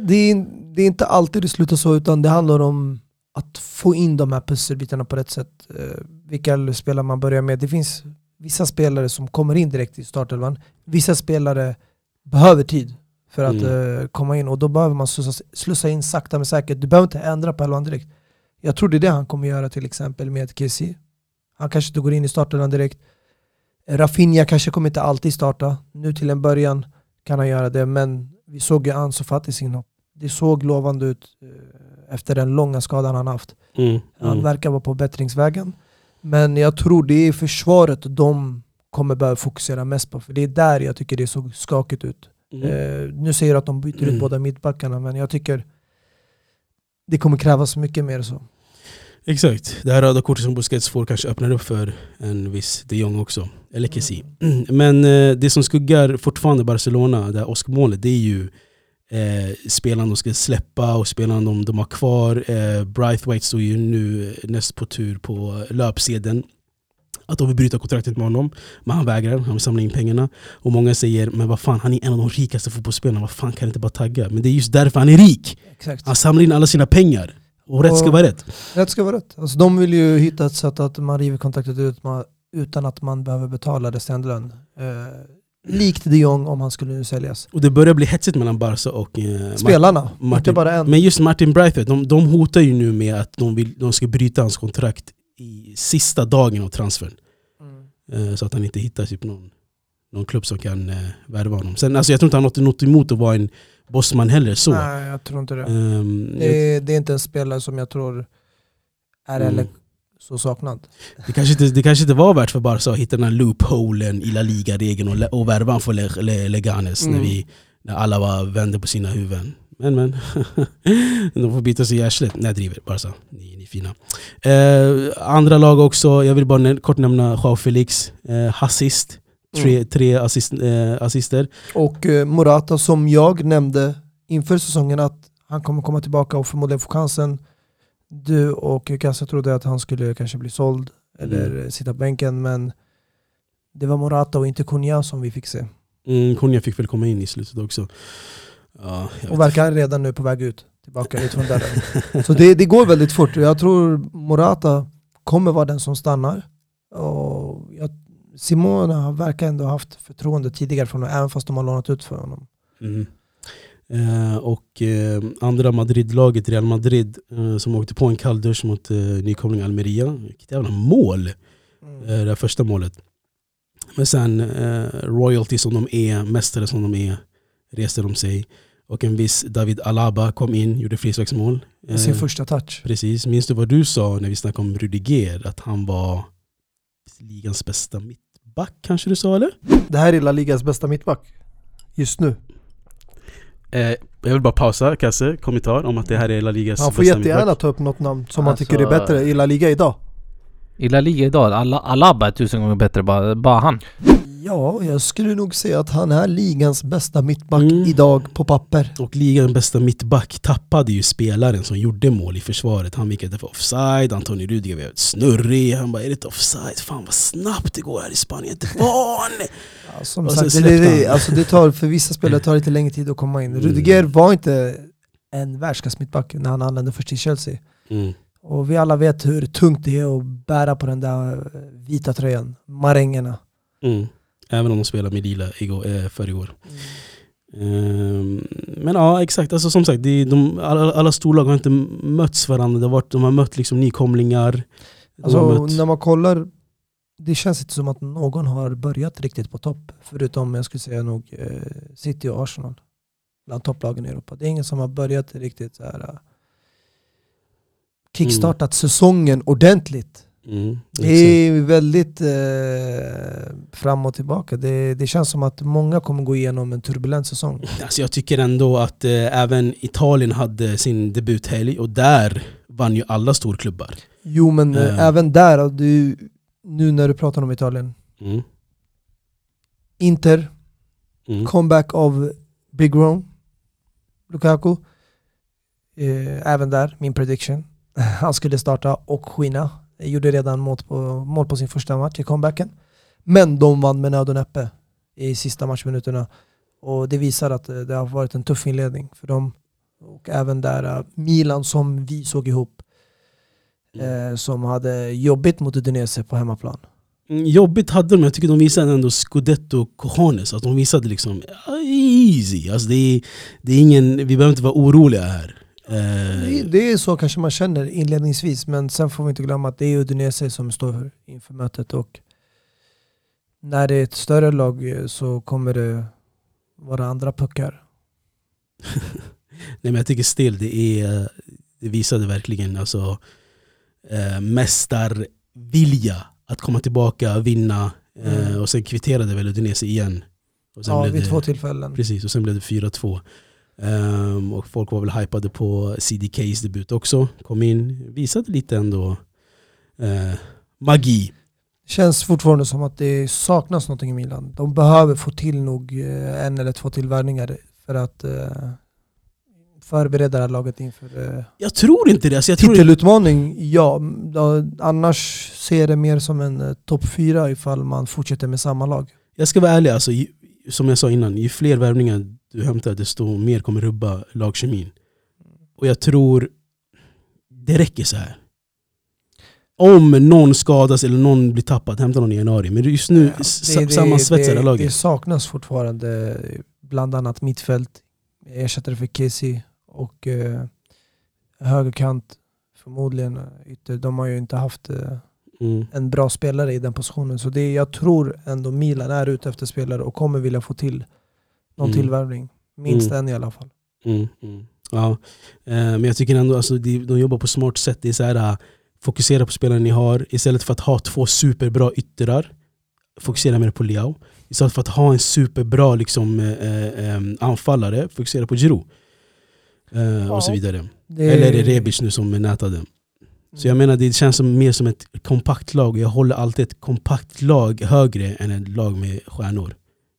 Det, är, det är inte alltid det slutar så, utan det handlar om att få in de här pusselbitarna på rätt sätt. Eh, vilka spelare man börjar med. Det finns vissa spelare som kommer in direkt i startelvan. Vissa spelare behöver tid för att eh, komma in och då behöver man slussa, slussa in sakta men säkert. Du behöver inte ändra på elvan direkt. Jag tror det är det han kommer göra till exempel med Kessie. Han kanske inte går in i startelvan direkt. Rafinha kanske kommer inte alltid starta. Nu till en början kan han göra det, men vi såg ju Ansu Fatis inhopp. Det såg lovande ut eh, efter den långa skadan han haft. Mm, Han mm. verkar vara på bättringsvägen. Men jag tror det är försvaret de kommer behöva fokusera mest på, för det är där jag tycker det såg skakigt ut. Mm. Eh, nu säger jag att de byter Mm. ut båda mittbackarna, men jag tycker det kommer krävas mycket mer så. Exakt. Det här röda kortet som Busquets får kanske öppnar upp för en viss de Jong också. Eller Kessie. Men eh, det som skuggar fortfarande Barcelona, det här åskmålet, det är ju eh, spelarna de ska släppa och spelarna de, de har kvar. Eh, Braithwaite står ju nu näst på tur på löpsedeln. Att de vill bryta kontraktet med honom. Men han vägrar, han vill samla in pengarna. Och många säger, men vad fan, han är en av de rikaste fotbollsspelarna, vad fan kan han inte bara tagga? Men det är just därför han är rik! Exakt. Han samlar in alla sina pengar. Och rätt ska vara rätt. Rätt ska vara rätt. Alltså, de vill ju hitta ett sätt att man river kontraktet ut utan att man behöver betala resterande. Eh, likt de Jong om han skulle nu säljas. Och det börjar bli hetsigt mellan Barca och eh, Spelarna, Martin. inte bara en. Men just Martin Braithwaite, de, de hotar ju nu med att de, vill, de ska bryta hans kontrakt i sista dagen av transfern. Mm. Eh, så att han inte hittar typ någon, någon klubb som kan eh, värva honom. Sen, alltså, jag tror inte han har något emot att vara en bossman heller. så. Nej, jag tror inte det. Ehm, Det är, det är inte en spelare som jag tror är Mm. eller så saknad. det, kanske inte, det kanske inte var värt för Barca att hitta den här loopholen i La Liga-regeln och, och värva honom för Le, Le, Leganes när, Mm. vi, när alla var vände på sina huvuden. Men men, de får bita sig i arslet. Nej jag driver, Barca. Ni, ni är fina. Eh, andra lag också, jag vill bara kort nämna Joao Felix, eh, assist. Tre, Mm. tre assist, eh, assister. Och eh, Morata som jag nämnde inför säsongen att han kommer komma tillbaka och förmodligen få chansen. Du och Kassa trodde att han skulle kanske bli såld eller Mm. sitta på bänken men det var Morata och inte Cunha som vi fick se. Mm, Konya fick väl komma in i slutet också. Ja, Och verkar redan nu på väg ut, tillbaka ut från dörren. Så det, det går väldigt fort. Jag tror Morata kommer vara den som stannar. Och Simona verkar ändå ha haft förtroende tidigare från honom, även fast de har lånat ut för honom. Mm. Eh, och eh, andra Madrid-laget, Real Madrid, eh, som åkte på en kalldusch mot eh, nykomling Almeria. Vilket jävla mål! Mm. Eh, det här första målet. Men sen eh, royalty som de är, mästare som de är, reste de sig. Och en viss David Alaba kom in, gjorde frisparksmål. Eh, Sin första touch. Precis. Minns du vad du sa när vi snackade om Rudiger? Att han var ligans bästa mittback kanske du sa eller? Det här är La Ligas bästa mittback. Just nu. Eh, jag vill bara pausa, Kasse, kommentar om att det här är La Ligas Han får bästa jättegärna mittback. ta upp något namn som han Alltså- tycker är bättre i La Liga idag. I La Liga idag, Alla- Alaba är tusen gånger bättre, bara, bara han. Ja, jag skulle nog säga att han är ligans bästa mittback Mm. idag på papper. Och ligans bästa mittback tappade ju spelaren som gjorde mål i försvaret. Han vickade för offside, Antonio Rudiger var snurrig. Han bara är det inte offside? Fan vad snabbt det går här i Spanien, van! Ja, som sagt, det, det, alltså det tar, för vissa spelare tar lite längre tid att komma in. Mm. Rudiger var inte en världsklass mittback när han anlände först till Chelsea. Mm. Och vi alla vet hur tungt det är att bära på den där eh, vita tröjan, marängerna. Mm. Även om de spelade med lila igår, eh, för igår. Ehm, men ja, exakt. Alltså, som sagt, är- de, alla, alla storlag har inte mötts varandra. Det har varit, de har mött liksom nykomlingar. De Alltså, mött, när man kollar, det känns inte som att någon har börjat riktigt på topp. Förutom, jag skulle säga nog, eh, City och Arsenal. Bland topplagen i Europa. Det är ingen som har börjat riktigt så här, eh, kickstartat säsongen ordentligt. Mm, Det är väldigt eh, fram och tillbaka. Det, det känns som att många kommer gå igenom en turbulent säsong. Alltså jag tycker ändå att eh, även Italien hade sin debuthelg och där vann ju alla storklubbar. Jo men Mm. även där, du, nu när du pratar om Italien. Mm. Inter, Mm. comeback av Big Rome, Lukaku. Eh, även där, min prediction. Han skulle starta och skina. Gjorde redan mål på, mål på sin första match i comebacken. Men de vann med nöd och näppe i sista matchminuterna. Och det visar att eh, det har varit en tuff inledning för dem. Och även där eh, Milan som vi såg ihop. Eh, som hade jobbigt mot Udinese på hemmaplan. Mm, Jobbigt hade de, jag tycker de visade ändå scudetto cojones. Att de visade liksom easy. Alltså det, är, det är ingen, vi behöver inte vara oroliga här. Det, Eh, det är så kanske man känner inledningsvis, men sen får vi inte glömma att det är Udinese som står inför mötet och när det är ett större lag eh, så kommer det vara andra puckar. Nej men jag tycker still det är Det visade verkligen alltså eh, Mästarvilja Att komma tillbaka, vinna eh, Mm. Och sen kvitterade väl Udinese igen Ja, blev vid det, två tillfällen. Precis, och sen blev det 4-2 Ehm, Och folk var väl hypade på CDKs debut också Kom in, visade lite ändå eh, Magi Känns fortfarande som att det saknas någonting i Milan. De behöver få till nog eh, en eller två till värvningar för att eh, förbereda det här laget inför eh, Jag tror inte det, alltså, jag titelutmaning. Ja, annars ser jag det mer som en eh, topp fyra ifall man fortsätter med samma lag. Jag ska vara ärlig, alltså, som jag sa innan, ju fler värvningar du hämtar desto mer kommer rubba lagkemin. Och jag tror det räcker så här. Om någon skadas eller någon blir tappad, hämta någon i januari. Men just nu Ja, sa- sammansvetsar laget. det saknas fortfarande bland annat mittfält, ersättare för Kessie och eh, högerkant förmodligen eh, ytter. De har ju inte haft eh, Mm. en bra spelare i den positionen. Så det, jag tror ändå Milan är ute efter spelare och kommer vilja få till någon Mm. tillvärvning. Minst Mm. en i alla fall. Mm, mm. Ja. Eh, men jag tycker ändå alltså, de, de jobbar på smart sätt. Det är så här, äh, fokusera på spelarna ni har. Istället för att ha två superbra yttrar, fokusera mer på Leao. Istället för att ha en superbra liksom, eh, eh, anfallare, fokusera på Giroud. Eh, och så Ja. vidare. Det, Eller är det Rebic nu som nätade? Så jag menar det känns som, mer som ett kompakt lag. Jag håller alltid ett kompakt lag högre än ett lag med stjärnor.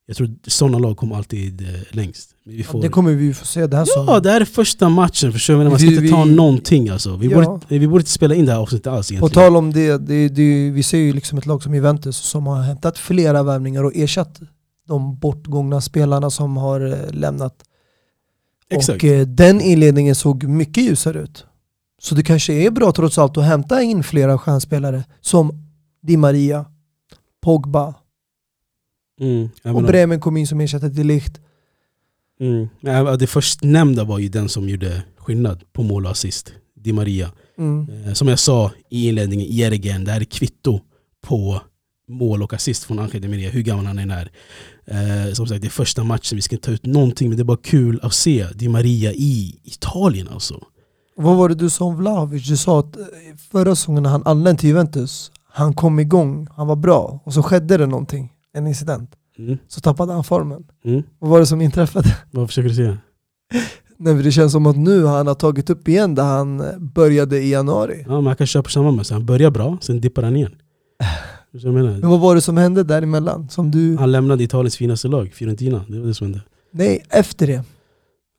Jag tror sådana lag kommer alltid eh, längst. Vi får, det kommer vi få se det här Ja, som. det här är första matchen. Förstår? Man ska Vi- inte ta vi- någonting alltså. Vi, Ja. borde, vi borde inte spela in det här avsnittet alls På egentligen. tal om det, det, det, vi ser ju liksom ett lag som Juventus som har hämtat flera värvningar och ersatt de bortgångna spelarna som har eh, lämnat. Exakt. Och eh, den inledningen såg mycket ljusare ut. Så det kanske är bra trots allt att hämta in flera stjärnspelare som Di Maria, Pogba Mm, och Bremen kom in som ersättare till Ligt. mm. Det förstnämnda var ju den som gjorde skillnad på mål och assist. Di Maria. Mm. Eh, Som jag sa i inledningen, Jergen, det här är kvitto på mål och assist från Angel Di Maria, hur gammal han än är. Eh, som sagt, det är första matchen, vi ska inte ta ut någonting, men det är bara kul att se Di Maria i Italien alltså. Vad var det du sa om Vlahovic? Du sa att eh, förra säsongen när han anlände till Juventus, han kom igång, han var bra och så skedde det någonting, en incident. Mm. Så tappade han formen. Mm. Vad var det som inträffade? Vad försöker du säga? Nej, men det känns som att nu han har tagit upp igen där han eh, började i januari. Ja, man kan köra på samma med Han börjar bra, sen dippar han igen. Jag Men menar, vad var det som hände däremellan? Som du... han lämnade Italiens finaste lag, Fiorentina. Det var det som hände. Nej, efter det.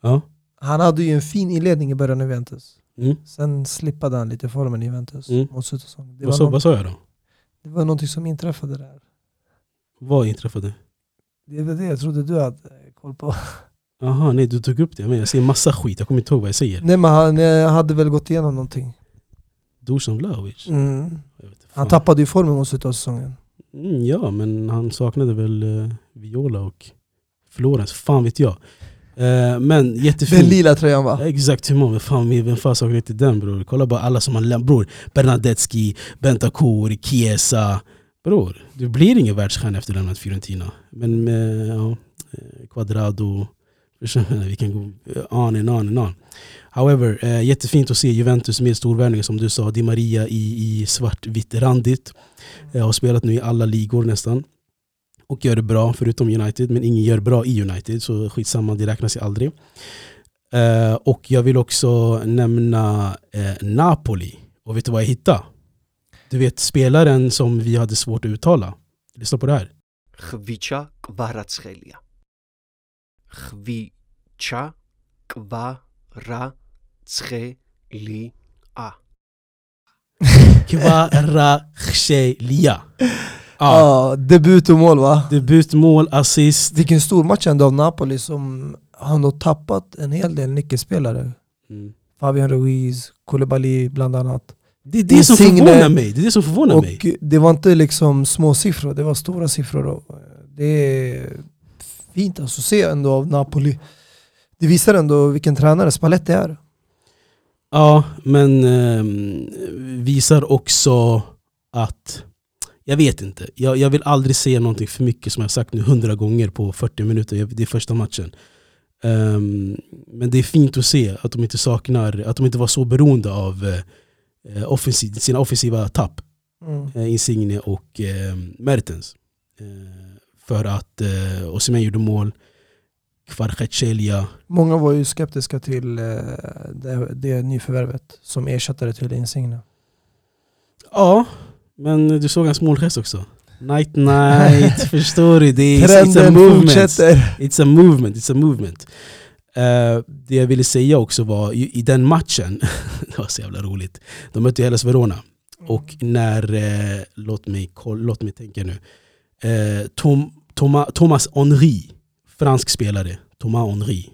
Ja. Han hade ju en fin inledning i början av Juventus. Mm. Sen slippade han lite formen i Juventus Mm. mot slutsäsongen. Det, Vad, någon- vad sa jag då? det var någonting som inträffade där. Vad inträffade? Det var det jag trodde du hade koll på. Jaha, nej du tog upp det. Men jag säger massa skit, jag kommer inte ihåg vad jag säger. Nej men han eh, hade väl gått igenom någonting. Dusan Vlahovic. Mm. Han tappade ju formen mot slutet av säsongen. Mm, ja, men han saknade väl eh, Viola och Florens. Fan vet jag. Eh, men jättefin. Den lila tröjan va? Exakt hur många, fan, vem fan saknar inte den bror? Kolla bara alla som har lämnat bror. Bernadetski, Bentancur, Chiesa. Bror, du blir ingen världsstjärna efter att ha lämnat Fiorentina. Men med ja, eh, Quadrado, vad jag menar? vi kan gå eh, on and on and on. However, eh, jättefint att se Juventus med storvärvningar som du sa. Di Maria i, i svartvitt randigt. Eh, har spelat nu i alla ligor nästan. Och gör det bra, förutom United. Men ingen gör bra i United, så skitsamma, det räknas ju aldrig. Eh, och jag vill också nämna eh, Napoli. Och vet du vad jag hittade? Du vet spelaren som vi hade svårt att uttala. Lyssna på det här. Khvicha Kvaratskhelia. Khvicha Kvaratskhelia. Kvaratskhelia. Ja, Ja, debut och mål va? debutmål, assist. Vilken stor match ändå av Napoli som har nog tappat en hel del nyckelspelare. Mm. Fabian Ruiz, Koulibaly bland annat. Det är det som förvånar mig. Det är det som förvånar mig. Och det var inte liksom små siffror, det var stora siffror. Det är fint alltså, att se ändå av Napoli. Det visar ändå vilken tränare Spalletti är. Ja, men ehm, visar också att jag vet inte. Jag, jag vill aldrig säga någonting för mycket som jag sagt nu hundra gånger på 40 minuter. Det är första matchen. Ehm, men det är fint att se att de inte saknar, att de inte var så beroende av eh, offensiv, sina offensiva tapp. Mm. eh, Insigne och eh, Mertens. Eh, för att eh, Osimhen gjorde mål, Kvaratskhelia Många var ju skeptiska till det, det nyförvärvet som ersättare till Insigne. Ja, men du såg hans målgest också. Night night, förstår du? Det är, it's a movement. fortsätter. It's a movement, it's a movement. Eh, det jag ville säga också var, i, i den matchen, det var så jävla roligt, de mötte ju Hellas Verona. Och när, eh, låt, mig, låt mig tänka nu, eh, Tom, Toma, Thomas Henry, fransk spelare, Thomas Henry.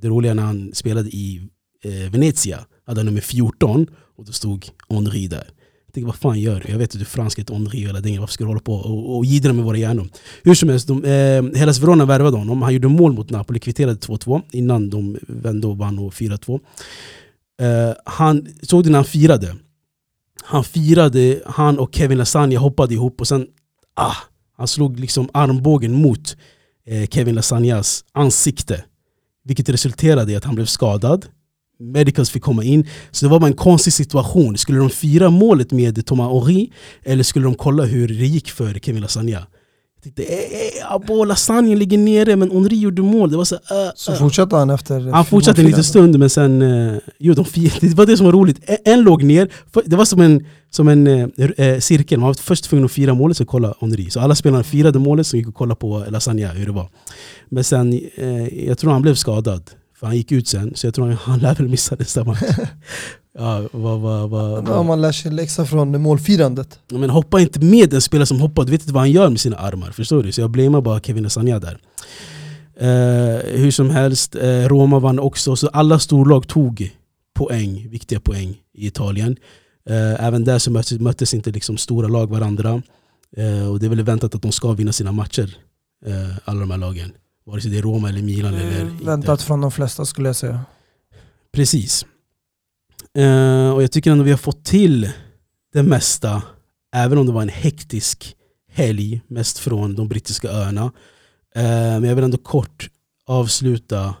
Det roliga när han spelade i Venezia, hade han nummer 14 och då stod Henry där. Jag tänkte, vad fan gör du? Jag vet att du är fransk, ett Henri eller det, varför ska du hålla på och, och jiddra med våra hjärnor? Hur som helst, de, eh, Hellas Verona värvade honom. Han gjorde mål mot Napoli, kvitterade 2-2 innan de vände och vann och 4-2. Eh, han, såg du när han firade? Han firade, han och Kevin Lasagna hoppade ihop och sen ah, han slog liksom armbågen mot eh, Kevin Lasagnas ansikte. Vilket resulterade i att han blev skadad. Medicals fick komma in. Så det var bara en konstig situation. Skulle de fira målet med Thomas Henry eller skulle de kolla hur det gick för Kevin Lasagna? Tänkte, eh, eh, abo, lasagnen ligger nere men Henry gjorde mål. Det var så, uh, Så fortsatte han efter... han fortsatte en liten stund men sen, eh, jo, de det var det som var roligt. En, en låg ner, det var som en, som en eh, eh, cirkel. Man var först tvungen att fira målet, så kolla Henry. Så alla spelarna firade målet, så gick och kollade på Lasagna hur det var. Men sen, eh, jag tror han blev skadad. För han gick ut sen, så jag tror han, han lär väl missa nästa match. ja, vad, vad, vad, Ja, man lär sig läxa från målfirandet. Men hoppa inte med en spelare som hoppar, du vet inte vad han gör med sina armar. Förstår du? Så jag blamear bara Kevin Lasagna där. Eh, hur som helst, eh, Roma vann också. Så alla storlag tog poäng, viktiga poäng i Italien. Eh, även där så möttes, möttes inte liksom stora lag varandra. Eh, och det är väl väntat att de ska vinna sina matcher, eh, alla de här lagen. Vare sig det är Roma eller Milan eller Eh, Inter. Väntat från de flesta skulle jag säga. Precis. Eh, och jag tycker ändå vi har fått till det mesta, även om det var en hektisk helg, mest från de brittiska öarna. Eh, men jag vill ändå kort avsluta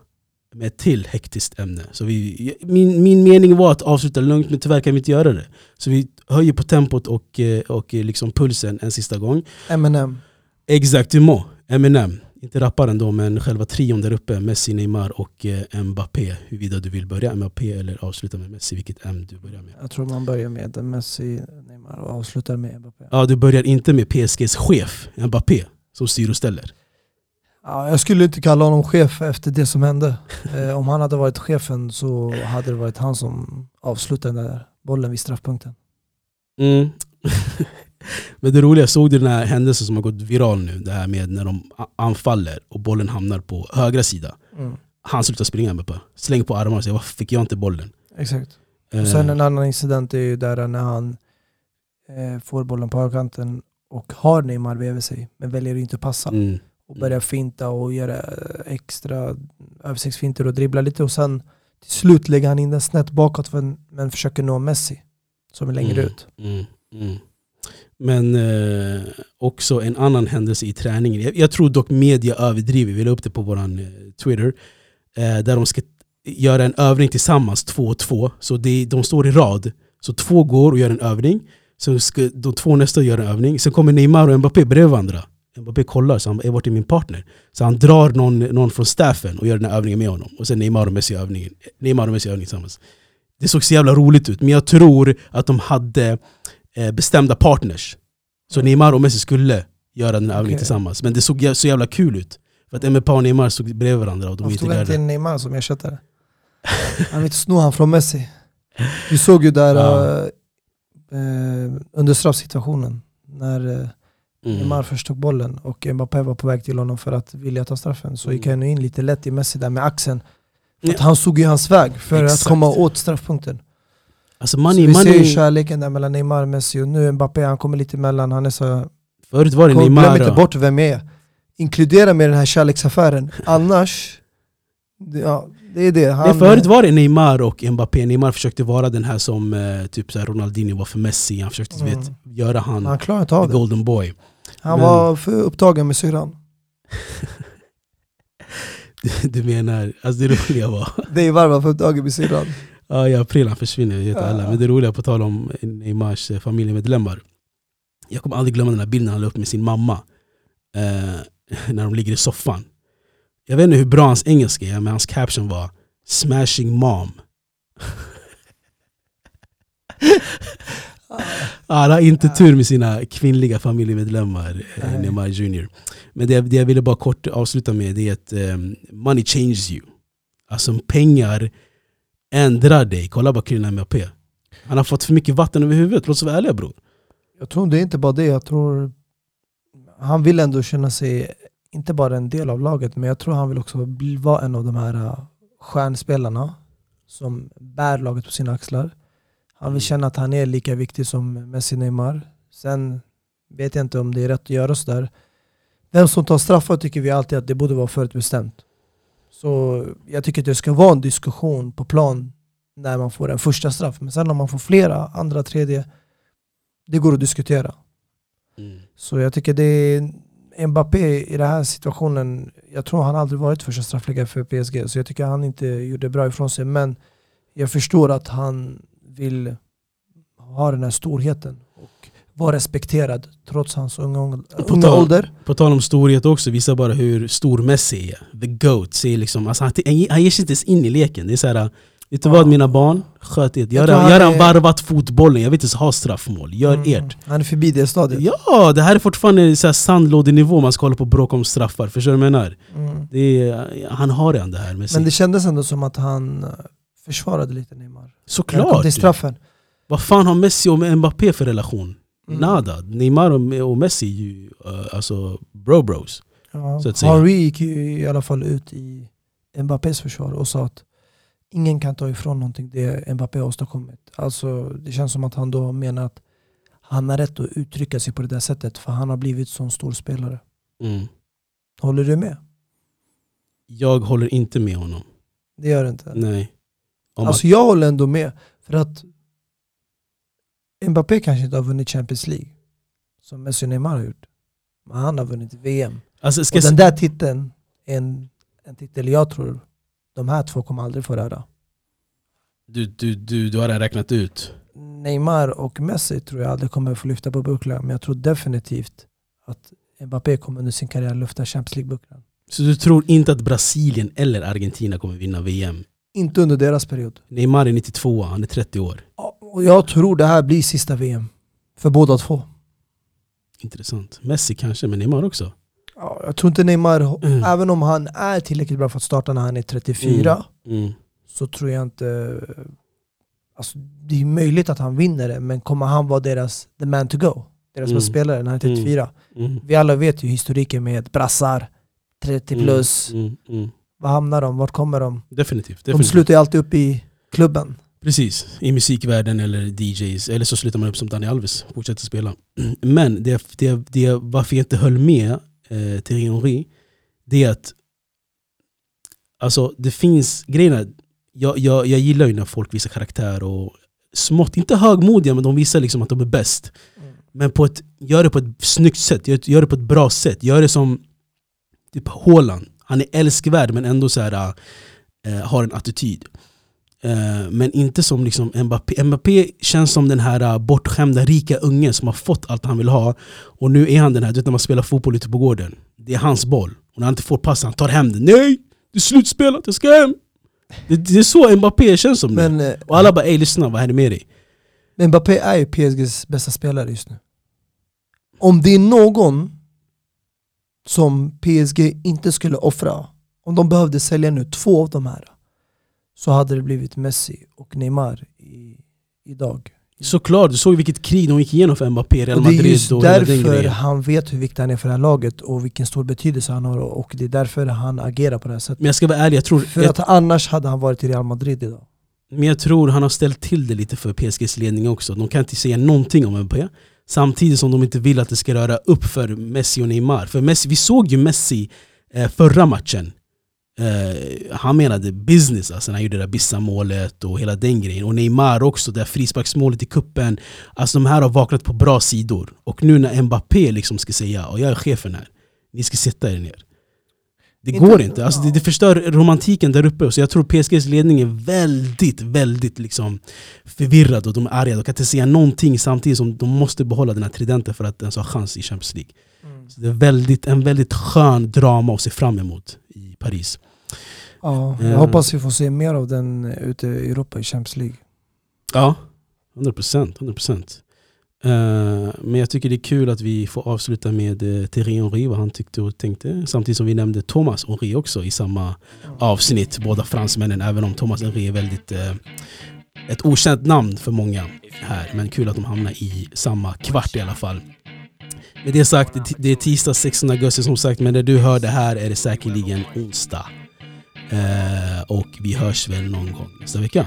med ett till hektiskt ämne. Så vi, min, min mening var att avsluta lugnt, men tyvärr kan vi inte göra det. Så vi höjer på tempot och, eh, och eh, liksom pulsen en sista gång. M&M. Exactement, Eminem. Inte rapparen då, men själva trion där uppe. Messi, Neymar och eh, Mbappé. Huruvida du vill börja Mbappé eller avsluta med Messi, vilket M du börjar med. Jag tror man börjar med Messi, Neymar och avslutar med Mbappé. Ja, du börjar inte med PSGs chef, Mbappé, som styr och ställer. Ja, jag skulle inte kalla honom chef efter det som hände. Eh, om han hade varit chefen så hade det varit han som avslutade den där bollen vid straffpunkten. Mm. Men det roliga, såg du den här händelsen som har gått viral nu? Det här med när de anfaller och bollen hamnar på högra sida. Mm. Han slutar springa Mbappé. Släng på armarna och säger varför fick jag inte bollen? Exakt. Och sen Eh, en annan incident är ju där när han eh, får bollen på högerkanten och har Neymar bredvid sig, men väljer att inte passa. mm, Och börjar finta och göra eh, extra översiktsfinter och dribbla lite och sen till slut lägger han in den snett bakåt men, men försöker nå Messi som är längre Mm. ut. Mm, mm. Men eh, också en annan händelse i träningen. Jag, jag tror dock media överdriver, vi la upp det på vår eh, Twitter. Eh, där de ska göra en övning tillsammans, två och två. Så det, de står i rad. Så två går och gör en övning. Så ska de två nästa göra en övning. Sen kommer Neymar och Mbappé bredvid varandra. Mbappé kollar, så han är vart är min partner? Så han drar någon, någon från staffen och gör den här övningen med honom. Och sen Neymar och Messi övningen. Neymar och Messi övningen tillsammans. Det såg så jävla roligt ut, men jag tror att de hade eh, bestämda partners. Så Neymar och Messi skulle göra den här övningen Okej. tillsammans. Men det såg så jävla kul ut. För att Mbappé och Neymar stod bredvid varandra och de integrerade. inte in Neymar som ersättare? Han vill sno han från Messi. Vi såg ju där Ja. eh, eh, under straffsituationen när eh, Mm. Neymar först tog bollen och Mbappé var på väg till honom för att vilja ta straffen. Så gick Mm. han in lite lätt i Messi där med axeln. Ja. att han såg ju hans väg för Exakt. att komma åt straffpunkten. Alltså så money, vi ser ju money, kärleken där mellan Neymar och Messi och nu Mbappé, han kommer lite emellan. Han är så... förut var det Kom, Neymar. glöm inte bort vem jag är. Inkludera mig i den här kärleksaffären. Annars, ja, det är det. Han, Nej, förut var det Neymar och Mbappé. Neymar försökte vara den här som eh, typ så här Ronaldinho var för Messi. Han försökte Mm. vet, göra han han klarar inte av the golden boy. Han Men- var för upptagen med syrran. Du menar, alltså det roliga var, Dave var för upptagen med syrran. ja, i april han försvinner, vet Ja. alla. Men det roliga på tal om Neymars eh, familjemedlemmar. Jag kommer aldrig glömma den här bilden han la upp med sin mamma. Eh, när de ligger i soffan. Jag vet inte hur bra hans engelska är, men hans caption var Smashing mom. Han har inte tur med sina kvinnliga familjemedlemmar, eh. Neymar Jr. Men det, det jag ville bara kort avsluta med det är att um, money changes you. Alltså pengar ändrar dig. Kolla bara Kylian Mbappé. Han har fått för mycket vatten över huvudet, låt oss vara ärliga bror. Jag tror det är inte bara det, jag tror han vill ändå känna sig, inte bara en del av laget, men jag tror han vill också bli, vara en av de här uh, stjärnspelarna som bär laget på sina axlar. Han vill känna att han är lika viktig som Messi Neymar. Sen vet jag inte om det är rätt att göra sådär. Vem som tar straffar tycker vi alltid att det borde vara förutbestämt. Så jag tycker att det ska vara en diskussion på plan när man får en första straff. Men sen om man får flera, andra, tredje, det går att diskutera. Så jag tycker det är Mbappé i den här situationen, jag tror han aldrig varit första straffläggare för PSG, så jag tycker han inte gjorde bra ifrån sig. Men jag förstår att han vill ha den här storheten vara respekterad trots hans unga, på unga tal- ålder. På tal om storhet också, visar bara hur stor Messi är. The GOAT. Säger liksom, alltså han, han, han ger sig inte ens in i leken. Det är såhär, vet du vad mina barn? Sköt ert. Jag han är- varvat fotbollen, jag vill inte ens ha straffmål. Gör Mm, ert. Han är förbi det stadiet. Ja, det här är fortfarande så här sandlådenivå man ska hålla på och bråka om straffar. Förstår du vad jag menar? Mm. Är, han har redan det här med sig. Men det kändes ändå som att han eh, försvarade lite Neymar. Såklart! till straffen. Vad fan har Messi och Mbappé för relation? Mm. Nada. Neymar och, och Messi är ju uh, alltså bro-bros. Ja. Att. Henry gick ju i alla fall ut i Mbappés försvar och sa att ingen kan ta ifrån någonting det Mbappé har åstadkommit. Alltså, det känns som att han då menar att han har rätt att uttrycka sig på det där sättet för han har blivit så stor spelare. Mm. Håller du med? Jag håller inte med honom. Det gör det inte. Nej. Om Alltså jag håller ändå med. För att Mbappé kanske inte har vunnit Champions League som Messi och Neymar har gjort. Men han har vunnit VM. alltså, Och den där titeln är en, en titel jag tror de här två kommer aldrig få röra. du, du, du, du har redan räknat ut. Neymar och Messi tror jag aldrig kommer få lyfta på bucklan. Men jag tror definitivt att Mbappé kommer under sin karriär lyfta Champions League-bucklan. Så du tror inte att Brasilien eller Argentina kommer vinna VM? Inte under deras period. Neymar är 92, han är 30 år. Ja, Och jag tror det här blir sista VM. För båda två. Intressant. Messi kanske, men Neymar också. Ja, jag tror inte Neymar, Mm. även om han är tillräckligt bra för att starta när han är 34, Mm. så tror jag inte... Alltså, det är möjligt att han vinner det, men kommer han vara deras the man to go? Deras Mm. spelare när han är 34? Mm. Vi alla vet ju historiken med brassar, 30 plus. Mm. Mm. Var hamnar de? Vart kommer de? Definitivt. De definitivt. slutar ju alltid upp i klubben. Precis, i musikvärlden eller DJs. Eller så slutar man upp som Danny Alves, fortsätter spela. Men det, det, det, varför jag inte höll med eh, Thierry Henry, det är att alltså, det finns grejerna. Jag, jag, jag gillar ju när folk visar karaktär och smått, inte högmodiga, men de visar liksom att de är bäst. Men på ett, gör det på ett snyggt sätt, gör, gör det på ett bra sätt. Gör det som typ Haaland. Han är älskvärd men ändå så här, eh, har en attityd. Eh, men inte som liksom Mbappé. Mbappé känns som den här uh, bortskämda rika ungen som har fått allt han vill ha. Och nu är han den här, du vet när man spelar fotboll ute på gården. Det är hans boll. Och när han inte får pass, han tar hem den. Nej! Det är slutspelat, jag ska hem! Det, det är så Mbappé känns som Men, nu. eh, Och alla bara ey lyssna, vad händer med dig? Men Mbappé är ju PSGs bästa spelare just nu. Om det är någon som PSG inte skulle offra, om de behövde sälja nu två av de här, så hade det blivit Messi och Neymar i, idag. Såklart, du såg vilket krig de gick igenom för Mbappé, Real Och det är Madrid just därför han vet hur viktig han är för det här laget och vilken stor betydelse han har och det är därför han agerar på det här sättet. Men jag ska vara ärlig, jag tror, För jag, att annars hade han varit i Real Madrid idag. men jag tror han har ställt till det lite för PSGs ledning också. De kan inte säga någonting om Mbappé. Samtidigt som de inte vill att det ska röra upp för Messi och Neymar. För Messi, vi såg ju Messi eh, förra matchen. Eh, han menade business, alltså när han gjorde det där Bissa-målet och hela den grejen. Och Neymar också, det där frisparksmålet i kuppen. Alltså de här har vaknat på bra sidor. Och nu när Mbappé liksom ska säga och jag är chefen här, ni ska sätta er ner. Det Inte- går inte, alltså det, det förstör romantiken där uppe. Så jag tror PSGs ledning är väldigt, väldigt liksom förvirrad och de är arga. De kan inte säga någonting samtidigt som de måste behålla den här tridenten för att ens ha chans i Champions League. Så det är väldigt, en väldigt skön drama att se fram emot i Paris. Ja, jag Eh. hoppas vi får se mer av den ute i Europa i Champions League. Ja, 100 procent. 100%. Uh, men jag tycker det är kul att vi får avsluta med uh, Thierry Henry, vad han tyckte och tänkte. Samtidigt som vi nämnde Thomas Henry också i samma avsnitt. Båda fransmännen, även om Thomas Henry är väldigt eh, ett okänt namn för många här. Men kul att de hamnar i samma kvart i alla fall. Med det sagt, det, det är tisdag 16 augusti som sagt, men när du hör det här är det säkerligen onsdag. Eh, och vi hörs väl någon gång nästa vecka.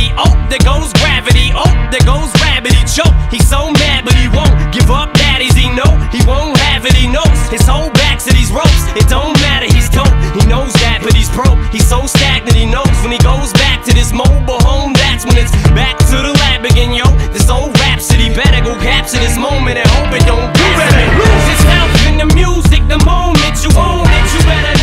gravity. Oh, there goes gravity. Oh, there goes gravity. He choke. He's so mad, but he won't give up. Daddies, he know he won't have it. He knows his whole back to these ropes. It don't matter. He's dope. He knows that, but he's broke. He's so stagnant. He knows when he goes back to this mobile home. That's when it's back to the lab again, yo. This old rhapsody better go capture this moment and hope it don't. You better lose. his health in the music. The moment you own it, you better.